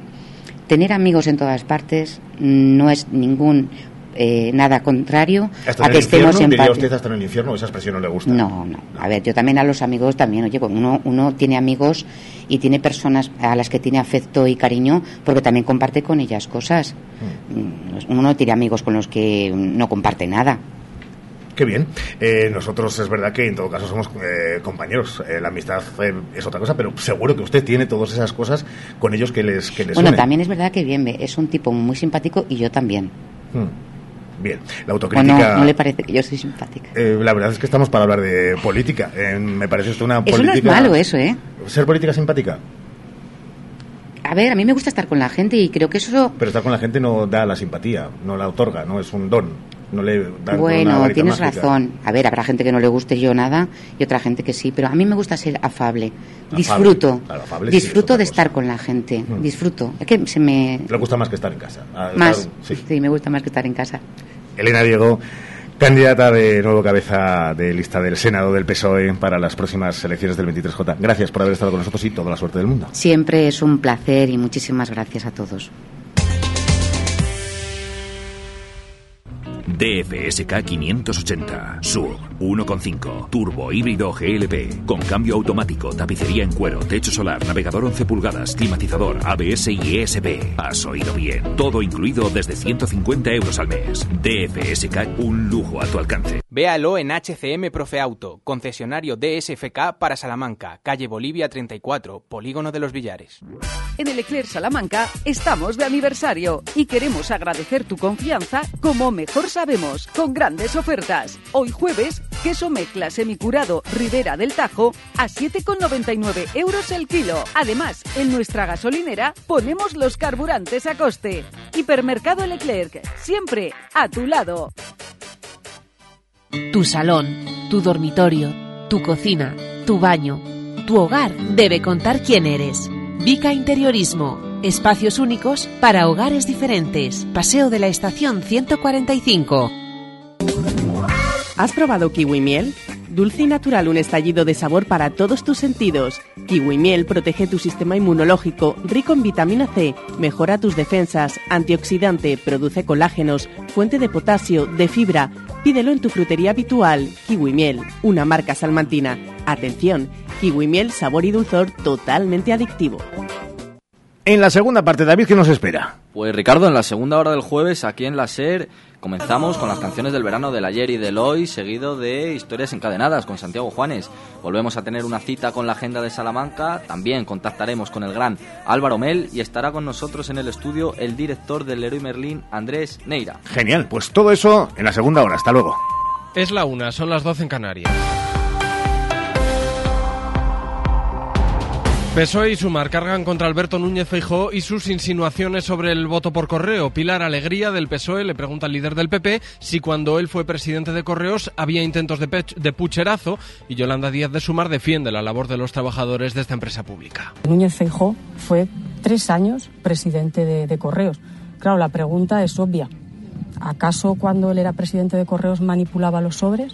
tener amigos en todas partes no es ningún... eh, nada contrario Hasta a que infierno, estemos en paz. usted hasta en el infierno, esa expresión no le gusta. No, no. A ver, yo también a los amigos también, oye, pues uno, uno tiene amigos y tiene personas a las que tiene afecto y cariño porque también comparte con ellas cosas. Mm, Uno no tiene amigos con los que no comparte nada. Qué bien. Eh, nosotros es verdad que en todo caso somos eh, compañeros. Eh, la amistad eh, es otra cosa, pero seguro que usted tiene todas esas cosas con ellos que les, que les Bueno, también es verdad que bien, es un tipo muy simpático y yo también. Hmm. Bien, la ¿O autocrítica. no, no le parece que yo soy simpática? Eh, la verdad es que estamos para hablar de política. Eh, me parece esto una Eso no política. es malo, eso, ¿eh? Ser política simpática. A ver, a mí me gusta estar con la gente y creo que eso... Pero estar con la gente no da la simpatía, no la otorga, no es un don. No le dan con una Bueno, varita tienes mágica. razón. A ver, habrá gente que no le guste yo nada y otra gente que sí, pero a mí me gusta ser afable. Afable, Disfruto. claro, afable sí es disfruto de estar con la gente. Mm. Disfruto. Es que se me... Le gusta más que estar en casa. Ah, Más. estar- sí. Sí, me gusta más que estar en casa. Elena Diego, candidata de nuevo cabeza de lista del Senado del PSOE para las próximas elecciones del 23J. Gracias por haber estado con nosotros y toda la suerte del mundo. Siempre es un placer y muchísimas gracias a todos. DFSK 580 Sur 1.5 Turbo híbrido GLP con cambio automático, tapicería en cuero, techo solar, navegador 11 pulgadas, climatizador, ABS y ESP. Has oído bien. Todo incluido desde 150 euros al mes. DFSK un lujo a tu alcance. Véalo en HCM Profe Auto, concesionario DSFK para Salamanca, calle Bolivia 34, Polígono de los Villares. En el Eclair Salamanca estamos de aniversario y queremos agradecer tu confianza como mejor sabemos, con grandes ofertas. Hoy jueves, Queso mezcla semicurado Ribera del Tajo a 7,99 euros el kilo. Además, en nuestra gasolinera ponemos los carburantes a coste. Hipermercado Leclerc, siempre a tu lado. Tu salón, tu dormitorio, tu cocina, tu baño, tu hogar debe contar quién eres. Vica Interiorismo. Espacios únicos para hogares diferentes. Paseo de la Estación 145. ¿Has probado kiwi miel? Dulce y natural, un estallido de sabor para todos tus sentidos. Kiwi miel protege tu sistema inmunológico, rico en vitamina C, mejora tus defensas, antioxidante, produce colágenos, fuente de potasio, de fibra. Pídelo en tu frutería habitual. Kiwi miel, una marca salmantina. Atención, kiwi miel, sabor y dulzor totalmente adictivo. En la segunda parte, David, ¿qué nos espera? Pues Ricardo, en la segunda hora del jueves, aquí en la SER, comenzamos con las canciones del verano del ayer y del hoy, seguido de historias encadenadas con Santiago Juanes. Volvemos a tener una cita con la agenda de Salamanca, también contactaremos con el gran Álvaro Mel y estará con nosotros en el estudio el director del Leroy Merlin, Andrés Neira. Genial, pues todo eso en la segunda hora. Hasta luego. Es la una, son las 12 en Canarias. PSOE y Sumar cargan contra Alberto Núñez Feijóo y sus insinuaciones sobre el voto por correo. Pilar Alegría del PSOE le pregunta al líder del PP si cuando él fue presidente de Correos había intentos de, pucherazo y Yolanda Díaz de Sumar defiende la labor de los trabajadores de esta empresa pública. Núñez Feijóo fue tres años presidente de, de Correos. Claro, la pregunta es obvia. ¿Acaso cuando él era presidente de Correos manipulaba los sobres?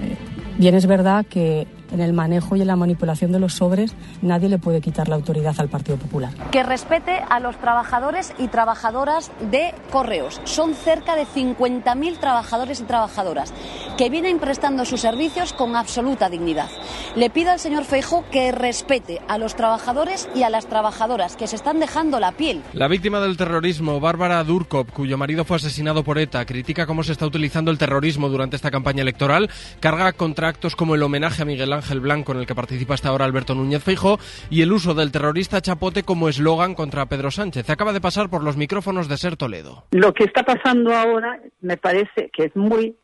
Eh, bien es verdad que en el manejo y en la manipulación de los sobres nadie le puede quitar la autoridad al Partido Popular. Que respete a los trabajadores y trabajadoras de correos. Son cerca de 50.000 trabajadores y trabajadoras que vienen prestando sus servicios con absoluta dignidad. Le pido al señor Feijo que respete a los trabajadores y a las trabajadoras que se están dejando la piel. La víctima del terrorismo, Bárbara Durkop, cuyo marido fue asesinado por ETA, critica cómo se está utilizando el terrorismo durante esta campaña electoral, carga contra actos como el homenaje a Miguel Ángel Blanco en el que participa hasta ahora Alberto Núñez Feijo y el uso del terrorista chapote como eslogan contra Pedro Sánchez. Acaba de pasar por los micrófonos de Ser Toledo. Lo que está pasando ahora me parece que es muy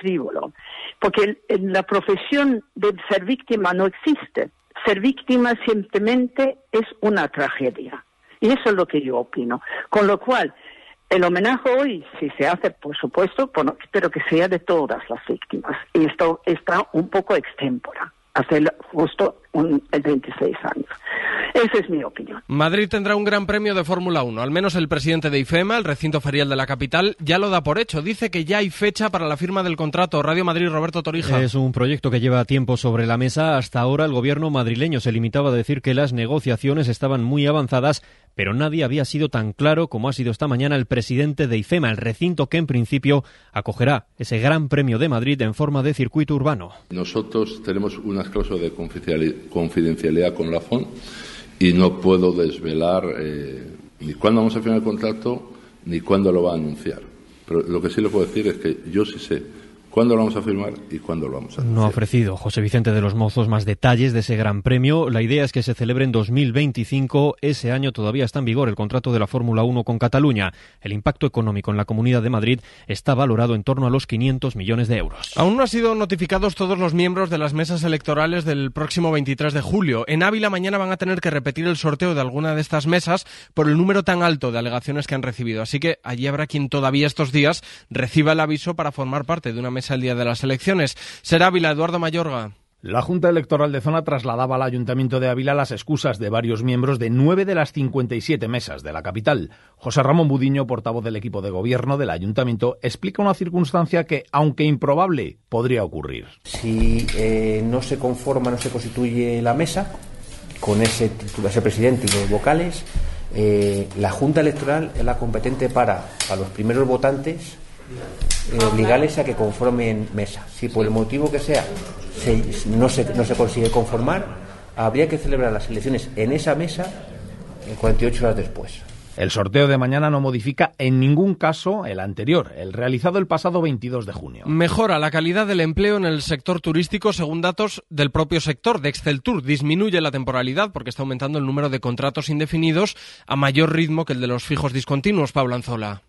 frívolo, porque la profesión de ser víctima no existe. Ser víctima simplemente es una tragedia. Y eso es lo que yo opino. Con lo cual, el homenaje hoy, si se hace, por supuesto, pero que sea de todas las víctimas. Y esto está un poco extémpora hace justo un, el 26 años. Esa es mi opinión. Madrid tendrá un gran premio de Fórmula 1. Al menos el presidente de IFEMA, el recinto ferial de la capital, ya lo da por hecho. Dice que ya hay fecha para la firma del contrato. Radio Madrid, Roberto Torija. Es un proyecto que lleva tiempo sobre la mesa. Hasta ahora el gobierno madrileño se limitaba a decir que las negociaciones estaban muy avanzadas, pero nadie había sido tan claro como ha sido esta mañana el presidente de IFEMA, el recinto que en principio acogerá ese gran premio de Madrid en forma de circuito urbano. Nosotros tenemos unas cláusulas de confidencialidad con la FON y no puedo desvelar eh, ni cuándo vamos a firmar el contrato ni cuándo lo va a anunciar. Pero lo que sí le puedo decir es que yo sí sé ¿Cuándo lo vamos a firmar y cuándo lo vamos a No ha ofrecido José Vicente de los Mozos más detalles de ese gran premio. La idea es que se celebre en 2025. Ese año todavía está en vigor el contrato de la Fórmula 1 con Cataluña. El impacto económico en la Comunidad de Madrid está valorado en torno a los 500 millones de euros. Aún no han sido notificados todos los miembros de las mesas electorales del próximo 23 de julio. En Ávila mañana van a tener que repetir el sorteo de alguna de estas mesas por el número tan alto de alegaciones que han recibido. Así que allí habrá quien todavía estos días reciba el aviso para formar parte de una mesa el día de las elecciones. Será Ávila, Eduardo Mayorga. La Junta Electoral de Zona trasladaba al Ayuntamiento de Ávila las excusas de varios miembros de nueve de las 57 mesas de la capital. José Ramón Budiño, portavoz del equipo de gobierno del Ayuntamiento, explica una circunstancia que, aunque improbable, podría ocurrir. Si eh, no se conforma, no se constituye la mesa, con ese, ese presidente y los vocales, eh, la Junta Electoral es la competente para, a los primeros votantes, eh, obligarles a que conformen mesa. Si por el motivo que sea no, se, no se consigue conformar, habría que celebrar las elecciones en esa mesa en 48 horas después. El sorteo de mañana no modifica en ningún caso el anterior, el realizado el pasado 22 de junio. Mejora la calidad del empleo en el sector turístico según datos del propio sector de Tour. Disminuye la temporalidad porque está aumentando el número de contratos indefinidos a mayor ritmo que el de los fijos discontinuos, Pablo Anzola.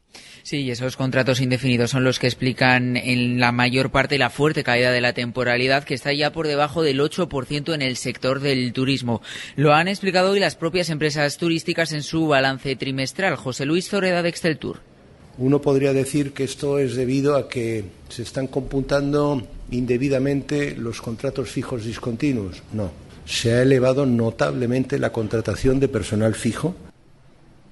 Sí, esos contratos indefinidos son los que explican en la mayor parte la fuerte caída de la temporalidad que está ya por debajo del 8% en el sector del turismo. Lo han explicado hoy las propias empresas turísticas en su balance trimestral. José Luis Zoreda de Exceltur. Uno podría decir que esto es debido a que se están computando indebidamente los contratos fijos discontinuos. No, se ha elevado notablemente la contratación de personal fijo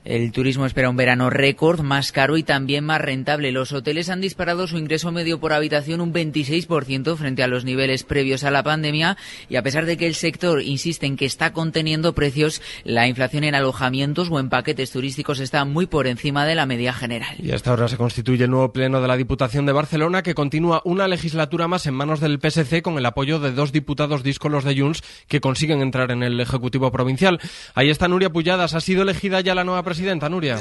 el turismo espera un verano récord, más caro y también más rentable. Los hoteles han disparado su ingreso medio por habitación un 26% frente a los niveles previos a la pandemia y a pesar de que el sector insiste en que está conteniendo precios, la inflación en alojamientos o en paquetes turísticos está muy por encima de la media general. Y hasta ahora se constituye el nuevo pleno de la Diputación de Barcelona que continúa una legislatura más en manos del PSC con el apoyo de dos diputados díscolos de Junts que consiguen entrar en el Ejecutivo Provincial. Ahí está Nuria Pulladas. Ha sido elegida ya la nueva presidenta presidenta, Nuria.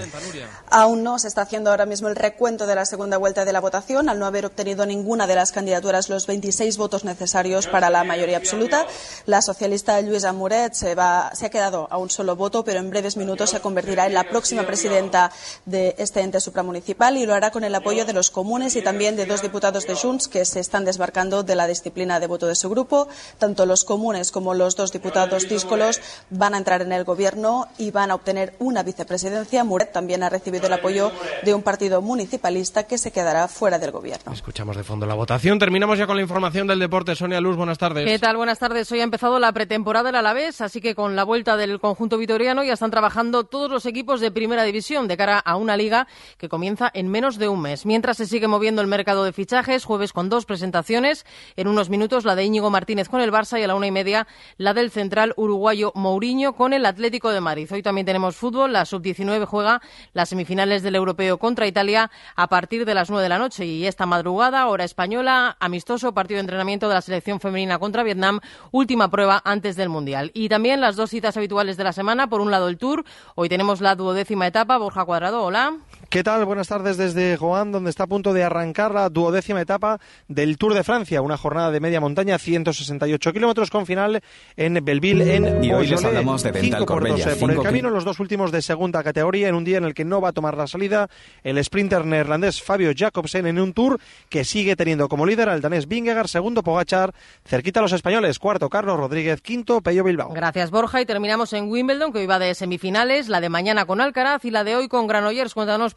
Aún no se está haciendo ahora mismo el recuento de la segunda vuelta de la votación, al no haber obtenido ninguna de las candidaturas los 26 votos necesarios para la mayoría absoluta. La socialista Luisa Muret se, ha quedado a un solo voto, pero en breves minutos se convertirá en la próxima presidenta de este ente supramunicipal y lo hará con el apoyo de los comunes y también de dos diputados de Junts que se están desbarcando de la disciplina de voto de su grupo. Tanto los comunes como los dos diputados díscolos van a entrar en el gobierno y van a obtener una vicepresidencia presidencia, Muret también ha recibido el apoyo de un partido municipalista que se quedará fuera del gobierno. Escuchamos de fondo la votación. Terminamos ya con la información del deporte. Sonia Luz, buenas tardes. ¿Qué tal? Buenas tardes. Hoy ha empezado la pretemporada del Alavés, así que con la vuelta del conjunto vitoriano ya están trabajando todos los equipos de primera división de cara a una liga que comienza en menos de un mes. Mientras se sigue moviendo el mercado de fichajes, jueves con dos presentaciones. En unos minutos la de Íñigo Martínez con el Barça y a la una y media la del central uruguayo Mourinho con el Atlético de Madrid. Hoy también tenemos fútbol, la sub 19 juega las semifinales del Europeo contra Italia a partir de las 9 de la noche. Y esta madrugada, hora española, amistoso partido de entrenamiento de la selección femenina contra Vietnam, última prueba antes del Mundial. Y también las dos citas habituales de la semana. Por un lado, el Tour. Hoy tenemos la duodécima etapa. Borja Cuadrado, hola. ¿Qué tal? Buenas tardes desde Joan, donde está a punto de arrancar la duodécima etapa del Tour de Francia, una jornada de media montaña, 168 kilómetros con final en Belleville, en Y hoy les hablamos de Dental por Corbella. el camino, los dos últimos de segunda categoría, en un día en el que no va a tomar la salida el sprinter neerlandés Fabio Jacobsen en un Tour que sigue teniendo como líder al danés Vingegaard, segundo Pogachar, cerquita a los españoles, cuarto Carlos Rodríguez, quinto Pello Bilbao. Gracias, Borja. Y terminamos en Wimbledon, que hoy va de semifinales, la de mañana con Alcaraz y la de hoy con Granollers. Cuéntanos,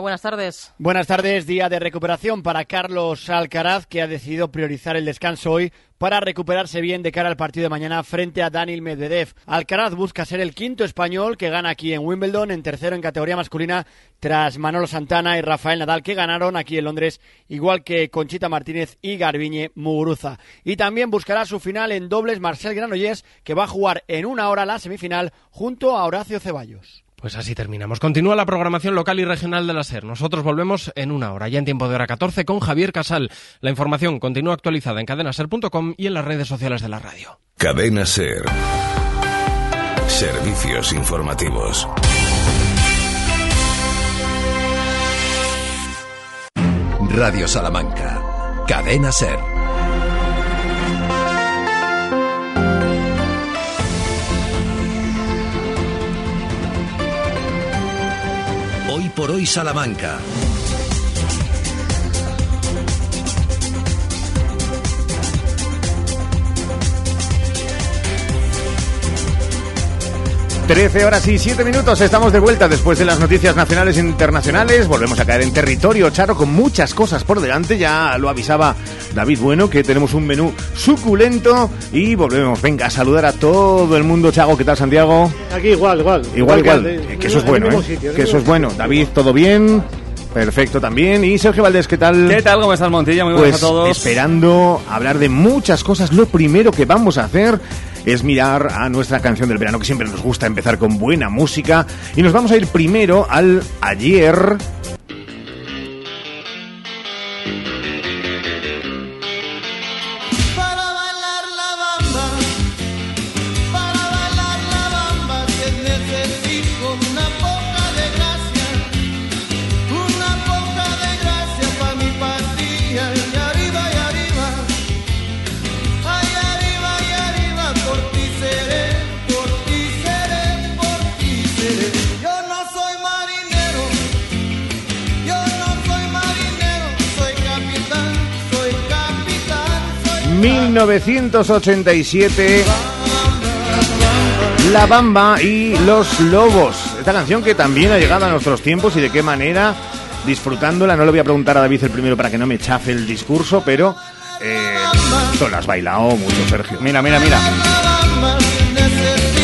Buenas tardes. Buenas tardes, día de recuperación para Carlos Alcaraz, que ha decidido priorizar el descanso hoy para recuperarse bien de cara al partido de mañana frente a Daniel Medvedev. Alcaraz busca ser el quinto español que gana aquí en Wimbledon, en tercero en categoría masculina, tras Manolo Santana y Rafael Nadal, que ganaron aquí en Londres, igual que Conchita Martínez y Garbiñe Muguruza. Y también buscará su final en dobles Marcel Granollers, que va a jugar en una hora la semifinal junto a Horacio Ceballos. Pues así terminamos. Continúa la programación local y regional de la SER. Nosotros volvemos en una hora, ya en tiempo de hora 14, con Javier Casal. La información continúa actualizada en cadenaser.com y en las redes sociales de la radio. Cadena Ser. Servicios informativos. Radio Salamanca. Cadena Ser. Hoy por hoy Salamanca. Trece horas y siete minutos, estamos de vuelta después de las noticias nacionales e internacionales. Volvemos a caer en territorio charo con muchas cosas por delante. Ya lo avisaba David Bueno que tenemos un menú suculento y volvemos. Venga a saludar a todo el mundo. Chago, ¿qué tal Santiago? Aquí igual, igual. Igual, igual. eh, que eso es bueno, ¿eh? sitio, que eso es bueno. David, ¿todo bien? Perfecto también. Y Sergio Valdés, ¿qué tal? ¿Qué tal? ¿Cómo estás, Montilla? Muy Pues buenas a todos. esperando hablar de muchas cosas. Lo primero que vamos a hacer es mirar a nuestra canción del verano, que siempre nos gusta empezar con buena música. Y nos vamos a ir primero al ayer. 1987. La Bamba y los Lobos. Esta canción que también ha llegado a nuestros tiempos y de qué manera disfrutándola. No le voy a preguntar a David el primero para que no me chafe el discurso, pero eh, tú la has bailado mucho, Sergio. Mira, mira, mira.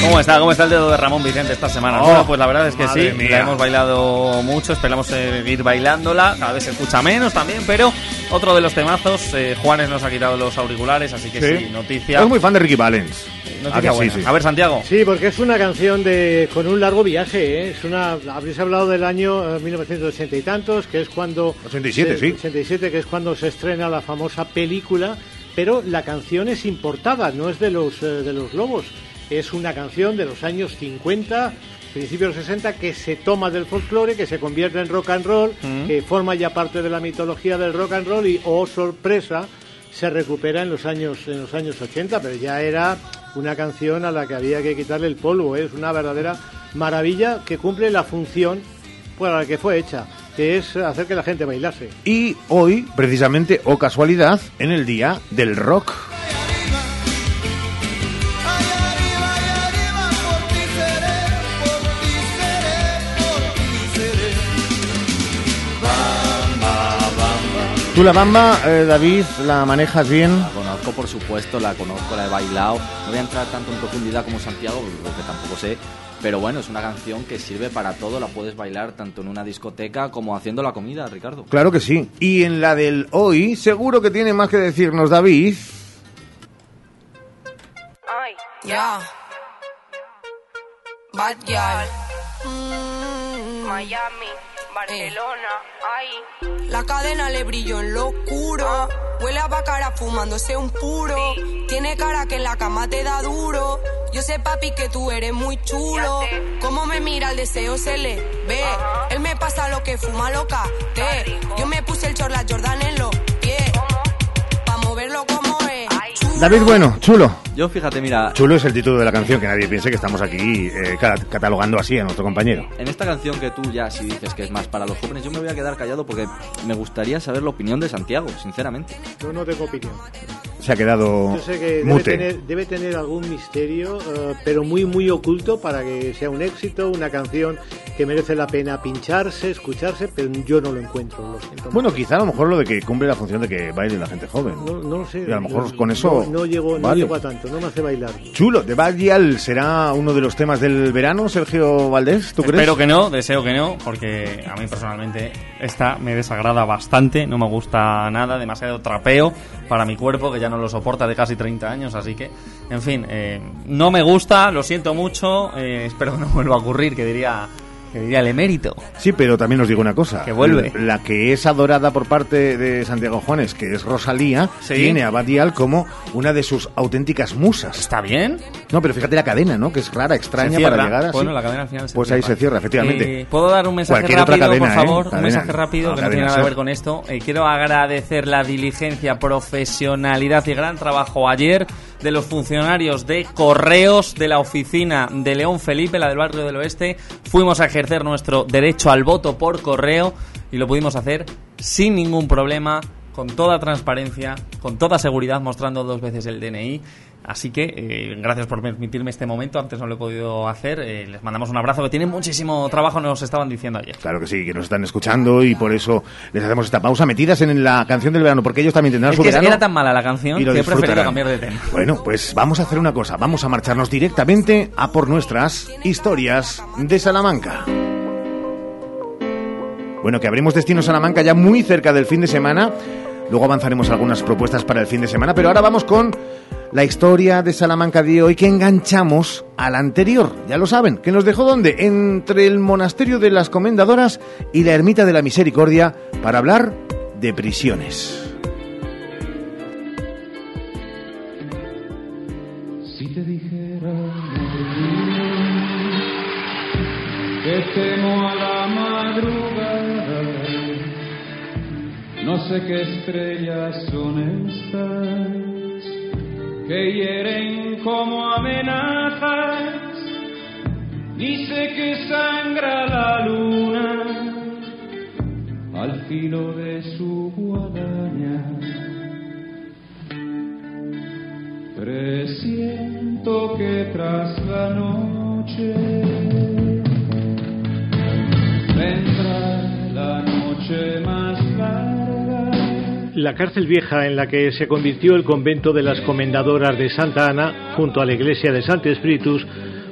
¿Cómo está? ¿Cómo está el dedo de Ramón Vicente esta semana? Oh, bueno, pues la verdad es que sí, mía. la hemos bailado mucho, esperamos seguir bailándola, cada vez se escucha menos también, pero otro de los temazos, eh, Juanes nos ha quitado los auriculares, así que sí, noticia. Es muy fan de Ricky Valens. Noticia Ah, sí, sí. A ver, Santiago. Sí, porque es una canción de con un largo viaje. ¿eh? Es una. Habréis hablado del año eh, 1980 y tantos, que es cuando. 87, se- sí. 87, que es cuando se estrena la famosa película. Pero la canción es importada, no es de los eh, de los lobos. Es una canción de los años 50, principios de los 60, que se toma del folclore, que se convierte en rock and roll, Mm. que forma ya parte de la mitología del rock and roll y, oh sorpresa, se recupera en los años en los años 80, pero ya era una canción a la que había que quitarle el polvo. ¿eh? Es una verdadera maravilla que cumple la función para la que fue hecha, que es hacer que la gente bailase. Y hoy, precisamente, o casualidad, en el día del rock. ¿Tú la bamba, eh, David, la manejas bien? La conozco, por supuesto, la conozco, la he bailado. No voy a entrar tanto en profundidad como Santiago, porque tampoco sé. Pero bueno, es una canción que sirve para todo. La puedes bailar tanto en una discoteca como haciendo la comida, Ricardo. Claro que sí. Y en la del hoy, seguro que tiene más que decirnos David. Ya. Bad girl. Mm, Miami, Barcelona, ay. La cadena le brilló en lo oscuro. Huele a bacara fumándose un puro. Tiene cara que en la cama te da duro. Yo sé, papi, que tú eres muy chulo. Cómo me mira el deseo se le ve. Él me pasa lo que fuma loca. Te. Yo me puse el chorla Jordan en los David Bueno, chulo. Yo fíjate, mira, Chulo es el título de la canción, que nadie piense que estamos aquí eh, ca- catalogando así a nuestro compañero. en esta canción que tú ya si dices que es más para los jóvenes, yo me voy a quedar callado porque me gustaría saber la opinión de Santiago, sinceramente. Yo no tengo opinión. Se ha quedado Yo sé que debe mute. tener, debe tener algún misterio, eh, pero muy, muy oculto para que sea un éxito, una canción que merece la pena pincharse, escucharse, pero yo no lo encuentro, lo siento. Bueno, quizá a lo mejor lo de que cumple la función de que baile la gente joven. no, no lo sé. Y a lo mejor No- con eso. No, llego, no vale. llego a tanto, no me hace bailar. Chulo, de Bagial será uno de los temas del verano, Sergio Valdés, ¿tú crees? Espero que no, deseo que no, porque a mí personalmente esta me desagrada bastante, no me gusta nada, demasiado trapeo para mi cuerpo, que ya no lo soporta de casi 30 años, así que, en fin, eh, no me gusta, lo siento mucho, eh, espero que no vuelva a ocurrir, que diría, que diría el emérito. Sí, pero también os digo una cosa. Que vuelve. La que es adorada por parte de Santiago Juanes, que es Rosalía, Sí. tiene a Badial como una de sus auténticas musas. ¿Está bien? No, pero fíjate la cadena, ¿no? Que es rara, extraña para llegar así. Bueno, la cadena al final se Pues ahí cierra. se cierra, efectivamente. Eh, ¿Puedo dar un mensaje Cualquier otra rápido, cadena, por ¿eh? favor? Cadena. Un mensaje rápido No, que no tiene nada que ver con esto. Eh, quiero agradecer la diligencia, profesionalidad y gran trabajo ayer de los funcionarios de correos de la oficina de León Felipe, la del barrio del oeste. Fuimos a ejercer nuestro derecho al voto por correo y lo pudimos hacer sin ningún problema, con toda transparencia, con toda seguridad, mostrando dos veces el DNI. Así que eh, gracias por permitirme este momento. Antes no lo he podido hacer. Eh, les mandamos un abrazo que tienen muchísimo trabajo, nos estaban diciendo ayer. Claro que sí, que nos están escuchando y por eso les hacemos esta pausa metidas en la canción del verano, porque ellos también tendrán Es su que verano. era tan mala la canción y lo que he preferido cambiar de tema. Bueno, pues vamos a hacer una cosa, vamos a marcharnos directamente a por nuestras historias de Salamanca. Bueno, que abrimos Destino Salamanca ya muy cerca del fin de semana. Luego avanzaremos algunas propuestas para el fin de semana, pero ahora vamos con la historia de Salamanca de hoy que enganchamos a la anterior. Ya lo saben, que nos dejó dónde? Entre el monasterio de las Comendadoras y la ermita de la Misericordia para hablar de prisiones. Si te dijera que temo a la madrugada, no sé qué estrellas son estas que hieren como amenazas, sé que sangra la luna al filo de su guadaña. Presiento que tras la noche vendrá la noche más. La cárcel vieja en la que se convirtió el convento de las Comendadoras de Santa Ana, junto a la iglesia de Santo Espíritus,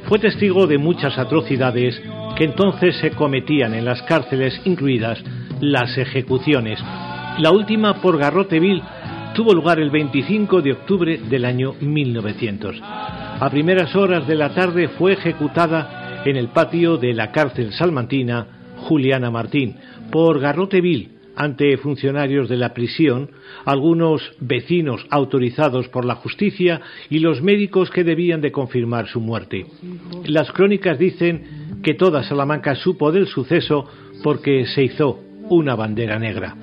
fue testigo de muchas atrocidades que entonces se cometían en las cárceles, incluidas las ejecuciones. La última por Garrote Vil tuvo lugar el 25 de octubre del año 1900. A primeras horas de la tarde fue ejecutada en el patio de la cárcel salmantina Juliana Martín por Garrote Vil ante funcionarios de la prisión, algunos vecinos autorizados por la justicia y los médicos que debían de confirmar su muerte. Las crónicas dicen que toda Salamanca supo del suceso porque se hizo una bandera negra.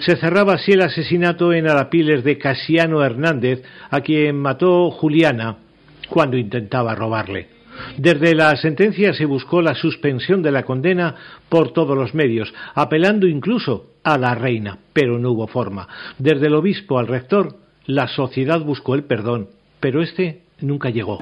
Se cerraba así el asesinato en Arapiles de Casiano Hernández, a quien mató Juliana cuando intentaba robarle. Desde la sentencia se buscó la suspensión de la condena por todos los medios, apelando incluso a la reina, pero no hubo forma. Desde el obispo al rector, la sociedad buscó el perdón, pero este nunca llegó.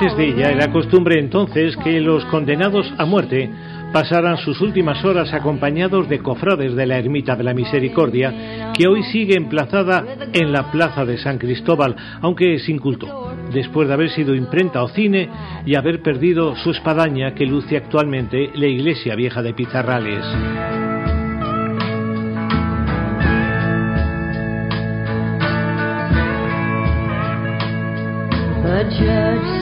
Antes de ella era costumbre entonces que los condenados a muerte pasaran sus últimas horas acompañados de cofrades de la Ermita de la Misericordia, que hoy sigue emplazada en la Plaza de San Cristóbal, aunque sin culto, después de haber sido imprenta o cine y haber perdido su espadaña que luce actualmente la Iglesia Vieja de Pizarrales. Judge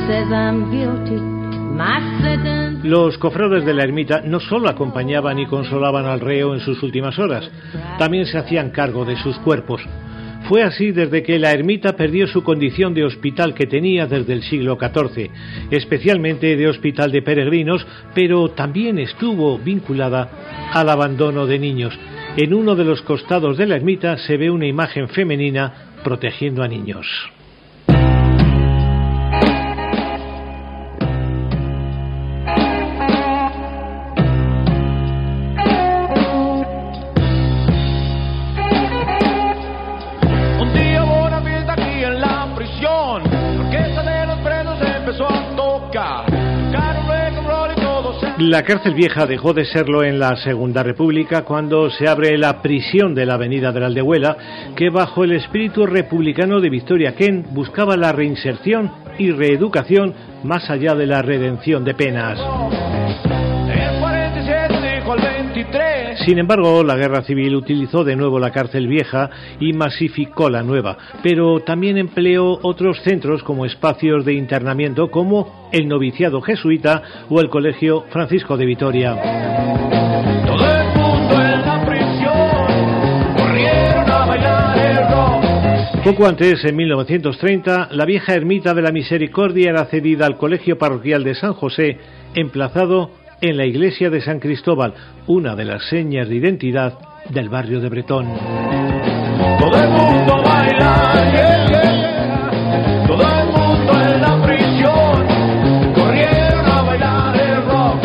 Los cofrades de la ermita no solo acompañaban y consolaban al reo en sus últimas horas, también se hacían cargo de sus cuerpos. Fue así desde que la ermita perdió su condición de hospital que tenía desde el siglo XIV, especialmente de hospital de peregrinos, pero también estuvo vinculada al abandono de niños. En uno de los costados de la ermita se ve una imagen femenina protegiendo a niños. La cárcel vieja dejó de serlo en la Segunda República cuando se abre la prisión de la Avenida de la Aldehuela, que bajo el espíritu republicano de Victoria Kent buscaba la reinserción y reeducación más allá de la redención de penas. Sin embargo, la guerra civil utilizó de nuevo la cárcel vieja y masificó la nueva, pero también empleó otros centros como espacios de internamiento como el noviciado jesuita o el Colegio Francisco de Vitoria. Todo el mundo en la prisión corrieron a bailar el rock. Poco antes, en 1930, la vieja ermita de la Misericordia era cedida al Colegio Parroquial de San José, emplazado en la iglesia de San Cristóbal, una de las señas de identidad del barrio de Bretón. Todo el mundo baila, yeah, yeah. todo el mundo en la prisión corrieron a bailar el rock.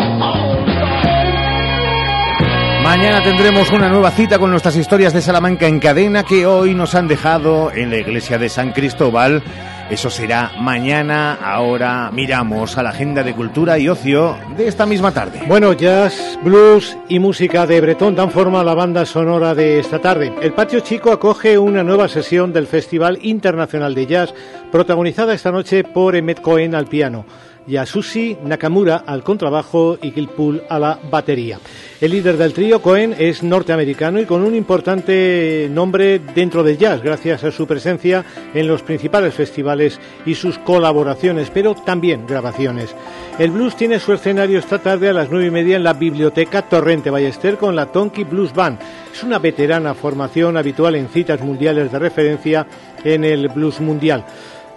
Mañana tendremos una nueva cita con nuestras historias de Salamanca en cadena que hoy nos han dejado en la iglesia de San Cristóbal. Eso será mañana. Ahora miramos a la agenda de cultura y ocio de esta misma tarde. Bueno, jazz, blues y música de Bretón dan forma a la banda sonora de esta tarde. El Patio Chico acoge una nueva sesión del Festival Internacional de Jazz, protagonizada esta noche por Emmet Cohen al piano. Yasushi Nakamura al contrabajo y Gilpool a la batería. El líder del trío, Cohen, es norteamericano y con un importante nombre dentro del jazz, gracias a su presencia en los principales festivales y sus colaboraciones, pero también grabaciones. El blues tiene su escenario esta tarde a las nueve y media en la Biblioteca Torrente Ballester con la Tonky Blues Band. Es una veterana formación habitual en citas mundiales de referencia en el blues mundial.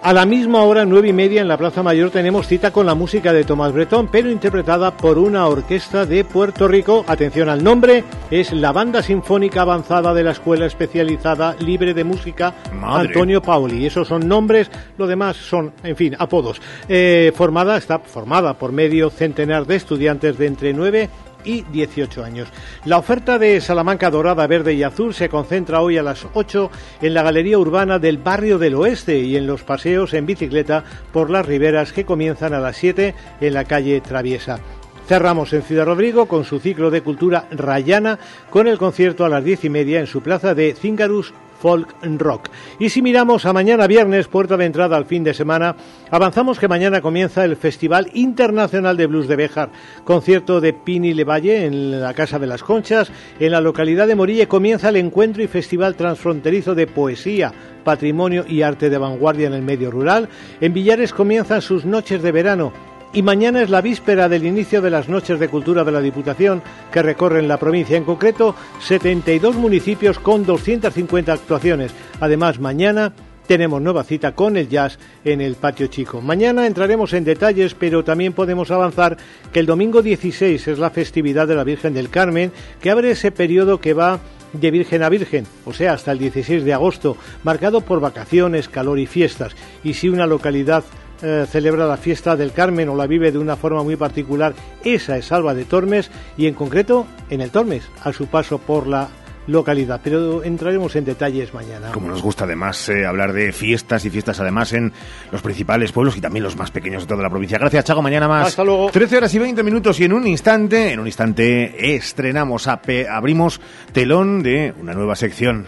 A la misma hora, nueve y media, en la Plaza Mayor tenemos cita con la música de Tomás Bretón, pero interpretada por una orquesta de Puerto Rico. Atención al nombre, es la Banda Sinfónica Avanzada de la Escuela Especializada Libre de Música Madre. Antonio Paoli. Esos son nombres, lo demás son, en fin, apodos. Eh, formada, está formada por medio centenar de estudiantes de entre 9 y 18 años. La oferta de Salamanca Dorada, Verde y Azul se concentra hoy a las 8 en la Galería Urbana del Barrio del Oeste y en los paseos en bicicleta por las riberas que comienzan a las 7 en la calle Traviesa. Cerramos en Ciudad Rodrigo con su ciclo de cultura rayana con el concierto a las diez y media en su plaza de Zingarus Folk Rock. Y si miramos a mañana viernes, puerta de entrada al fin de semana, avanzamos que mañana comienza el Festival Internacional de Blues de Béjar, concierto de Pini Levalle en la Casa de las Conchas, en la localidad de Morille comienza el encuentro y festival transfronterizo de poesía, patrimonio y arte de vanguardia en el medio rural, en Villares comienzan sus noches de verano, y mañana es la víspera del inicio de las Noches de Cultura de la Diputación que recorren la provincia, en concreto 72 municipios con 250 actuaciones. Además, mañana tenemos nueva cita con el jazz en el patio chico. Mañana entraremos en detalles, pero también podemos avanzar que el domingo 16 es la festividad de la Virgen del Carmen, que abre ese periodo que va de Virgen a Virgen, o sea, hasta el 16 de agosto, marcado por vacaciones, calor y fiestas. Y si una localidad eh, celebra la fiesta del Carmen o la vive de una forma muy particular, esa es Alba de Tormes y en concreto en el Tormes, a su paso por la localidad. Pero entraremos en detalles mañana. Como nos gusta además eh, hablar de fiestas y fiestas además en los principales pueblos y también los más pequeños de toda la provincia. Gracias, Chago. Mañana más. Hasta luego. 13 horas y 20 minutos y en un instante, en un instante estrenamos, abrimos telón de una nueva sección.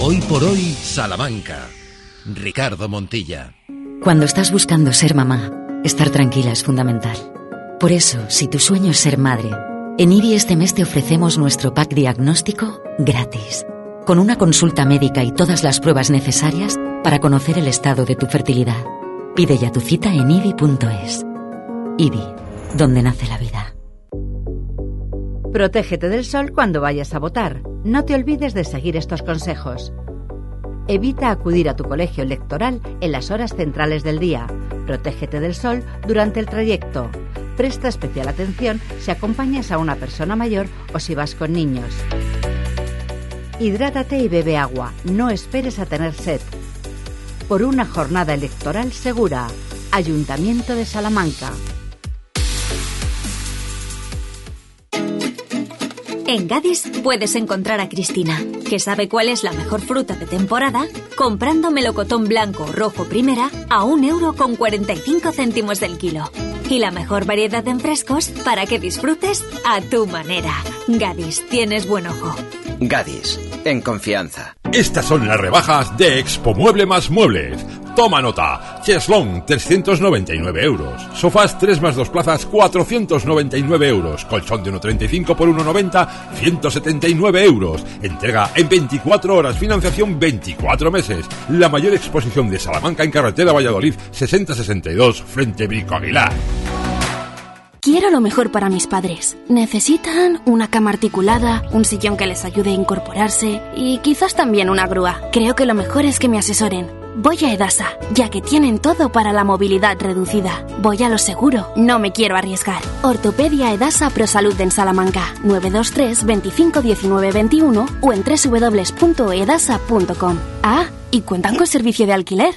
Hoy por hoy, Salamanca. Ricardo Montilla. Cuando estás buscando ser mamá, estar tranquila es fundamental. Por eso, si tu sueño es ser madre, en IBI este mes te ofrecemos nuestro pack diagnóstico gratis, con una consulta médica y todas las pruebas necesarias para conocer el estado de tu fertilidad. Pide ya tu cita en IBI.es. IBI, donde nace la vida. Protégete del sol cuando vayas a votar. No te olvides de seguir estos consejos. Evita acudir a tu colegio electoral en las horas centrales del día. Protégete del sol durante el trayecto. Presta especial atención si acompañas a una persona mayor o si vas con niños. Hidrátate y bebe agua. No esperes a tener sed. Por una jornada electoral segura. Ayuntamiento de Salamanca. En Gadis puedes encontrar a Cristina, que sabe cuál es la mejor fruta de temporada, comprando melocotón blanco o rojo primera a un euro con 45 céntimos del kilo. Y la mejor variedad en frescos para que disfrutes a tu manera. Gadis, tienes buen ojo. Gadis, en confianza. Estas son las rebajas de Expo Mueble más Muebles. Toma nota. Cheslong, 399 euros. Sofás 3 más 2 plazas, 499 euros. Colchón de 1,35 por 1,90, 179 euros. Entrega en 24 horas, financiación 24 meses. La mayor exposición de Salamanca en carretera Valladolid, 6062, frente Brico Aguilar. Quiero lo mejor para mis padres. Necesitan una cama articulada, un sillón que les ayude a incorporarse y quizás también una grúa. Creo que lo mejor es que me asesoren. Voy a Edasa, ya que tienen todo para la movilidad reducida. Voy a lo seguro, no me quiero arriesgar. Ortopedia Edasa Prosalud en Salamanca, 923 25 19 21 o en www.edasa.com. Ah, y cuentan con servicio de alquiler.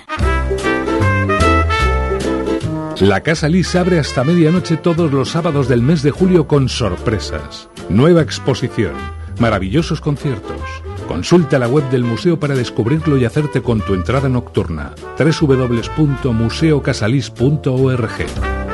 La Casa Lis abre hasta medianoche todos los sábados del mes de julio con sorpresas. Nueva exposición, maravillosos conciertos. Consulta la web del museo para descubrirlo y hacerte con tu entrada nocturna. www.museocasalis.org.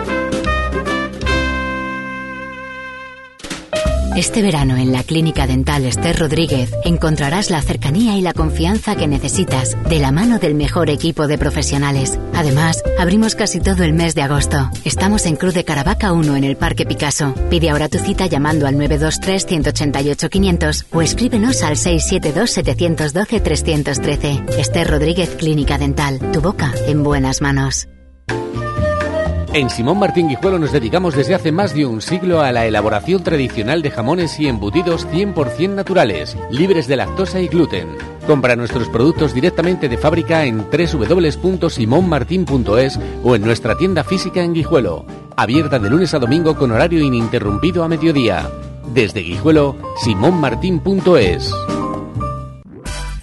Este verano en la Clínica Dental Esther Rodríguez encontrarás la cercanía y la confianza que necesitas de la mano del mejor equipo de profesionales. Además, abrimos casi todo el mes de agosto. Estamos en Cruz de Caravaca 1 en el Parque Picasso. Pide ahora tu cita llamando al 923 188 500 o escríbenos al 672 712 313. Esther Rodríguez Clínica Dental. Tu boca en buenas manos. En Simón Martín Guijuelo nos dedicamos desde hace más de un siglo a la elaboración tradicional de jamones y embutidos 100% naturales, libres de lactosa y gluten. Compra nuestros productos directamente de fábrica en www.simonmartin.es o en nuestra tienda física en Guijuelo, abierta de lunes a domingo con horario ininterrumpido a mediodía. Desde Guijuelo, simonmartin.es.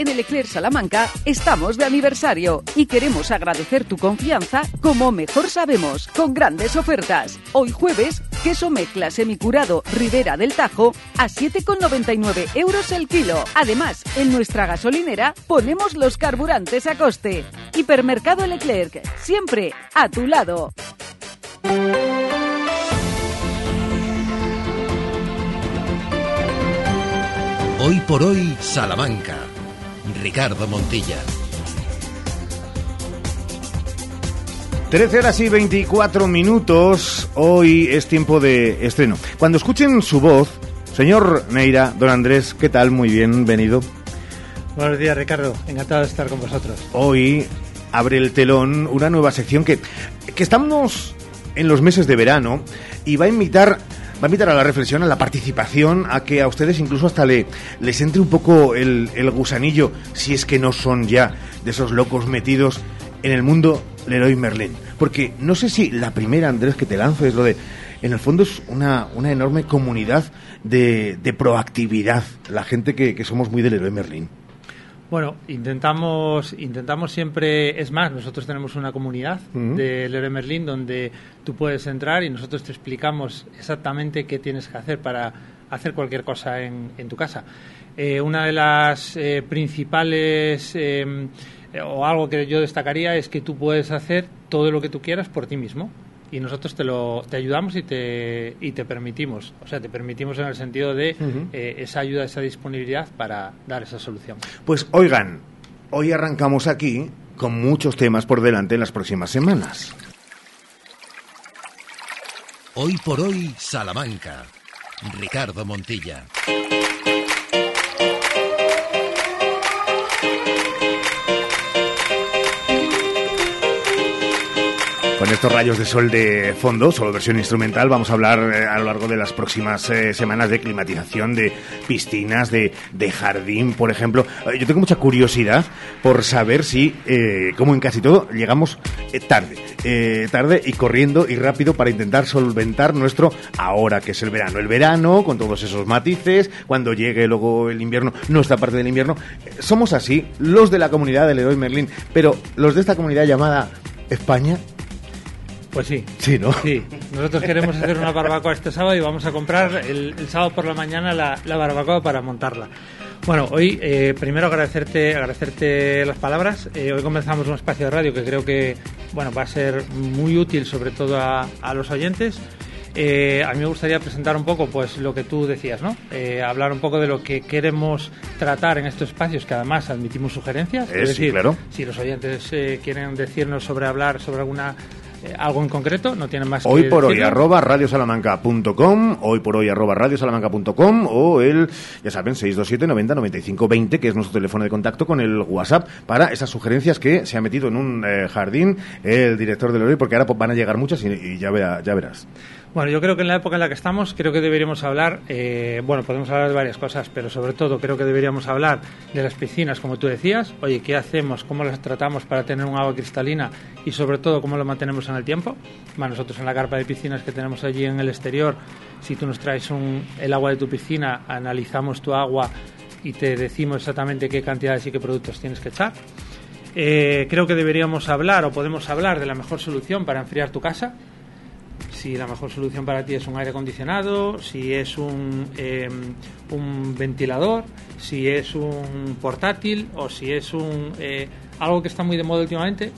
En el Eclair Salamanca estamos de aniversario y queremos agradecer tu confianza como mejor sabemos, con grandes ofertas. Hoy jueves, queso mezcla semicurado Ribera del Tajo a 7,99 euros el kilo. Además, en nuestra gasolinera ponemos los carburantes a coste. Hipermercado Leclerc, siempre a tu lado. Hoy por hoy, Salamanca. Ricardo Montilla. 13 horas y 24 minutos. Hoy es tiempo de estreno. Cuando escuchen su voz, señor Neira, don Andrés, ¿qué tal? Muy bienvenido. Buenos días, Ricardo. Encantado de estar con vosotros. Hoy abre el telón una nueva sección que, que estamos en los meses de verano y va a invitar va a invitar a la reflexión, a la participación, a que a ustedes incluso hasta le, les entre un poco el, el gusanillo, si es que no son ya de esos locos metidos en el mundo Leroy Merlin. Porque no sé si la primera, Andrés, que te lanzo es lo de... En el fondo es una, una enorme comunidad de, de proactividad, la gente que, que somos muy del Leroy Merlin. Bueno, intentamos, intentamos siempre, es más, nosotros tenemos una comunidad de Leroy Merlin donde tú puedes entrar y nosotros te explicamos exactamente qué tienes que hacer para hacer cualquier cosa en, en tu casa. Eh, una de las eh, principales eh, o algo que yo destacaría es que tú puedes hacer todo lo que tú quieras por ti mismo y nosotros te lo te ayudamos y te y te permitimos o sea te permitimos en el sentido de eh, esa ayuda esa disponibilidad para dar esa solución Pues oigan, hoy arrancamos aquí con muchos temas por delante en las próximas semanas. Hoy por hoy, Salamanca. Ricardo Montilla. Con estos rayos de sol de fondo, solo versión instrumental, vamos a hablar eh, a lo largo de las próximas eh, semanas de climatización, de piscinas, de, de jardín, por ejemplo. Eh, yo tengo mucha curiosidad por saber si, como en casi todo, llegamos tarde. Tarde y corriendo y rápido para intentar solventar nuestro ahora que es el verano. El verano, con todos esos matices, cuando llegue luego el invierno, nuestra parte del invierno. Somos así, los de la comunidad del Leroy Merlin, pero los de esta comunidad llamada España, Pues sí. Sí, ¿no? Sí. Nosotros queremos hacer una barbacoa este sábado y vamos a comprar el, el sábado por la mañana la, la barbacoa para montarla. Bueno, hoy eh, primero agradecerte, agradecerte las palabras. Eh, hoy comenzamos un espacio de radio que creo que bueno va a ser muy útil sobre todo a, a los oyentes. Eh, a mí me gustaría presentar un poco pues lo que tú decías, ¿no? Eh, hablar un poco de lo que queremos tratar en estos espacios, que además admitimos sugerencias. Eh, sí, claro. si los oyentes eh, quieren decirnos sobre hablar sobre alguna algo en concreto, no tienen más Hoy que por hoy, arroba radiosalamanca.com, hoy por hoy, arroba radiosalamanca.com o el, ya saben, 627 90 95 20, que es nuestro teléfono de contacto con el WhatsApp para esas sugerencias que se ha metido en un eh, jardín el director del hoy, porque ahora pues, van a llegar muchas y, y ya, verá- ya verás. Bueno, yo creo que en la época en la que estamos, creo que deberíamos hablar, eh, bueno, podemos hablar de varias cosas, pero sobre todo creo que deberíamos hablar de las piscinas, como tú decías. Oye, ¿qué hacemos? ¿Cómo las tratamos para tener un agua cristalina? Y sobre todo, ¿cómo lo mantenemos en el tiempo? Bueno, nosotros en la carpa de piscinas que tenemos allí en el exterior, si tú nos traes un- el agua de tu piscina, analizamos tu agua y te decimos exactamente qué cantidades y qué productos tienes que echar. Eh, creo que deberíamos hablar o podemos hablar de la mejor solución para enfriar tu casa si la mejor solución para ti es un aire acondicionado, si es un, eh, un ventilador, si es un portátil o si es un eh, algo que está muy de moda últimamente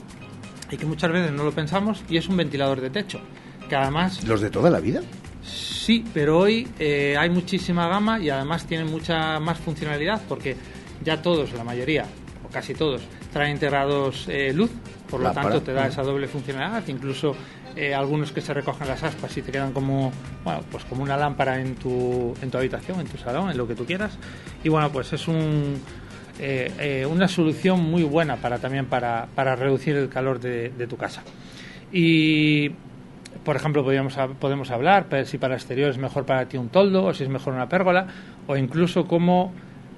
y que muchas veces no lo pensamos y es un ventilador de techo que además ¿Los de toda la vida? Sí, pero hoy eh, hay muchísima gama y además tienen mucha más funcionalidad porque ya todos, la mayoría, o casi todos, traen integrados eh, luz, por lo tanto te da esa doble funcionalidad, incluso eh, algunos que se recogen las aspas y te quedan como, bueno, pues como una lámpara en tu, en tu habitación, en tu salón, en lo que tú quieras. Y bueno, pues es un, eh, eh, una solución muy buena para también para, para reducir el calor de, tu casa. Y por ejemplo, podríamos, hab- podemos hablar pues, si para exterior es mejor para ti un toldo o si es mejor una pérgola o incluso cómo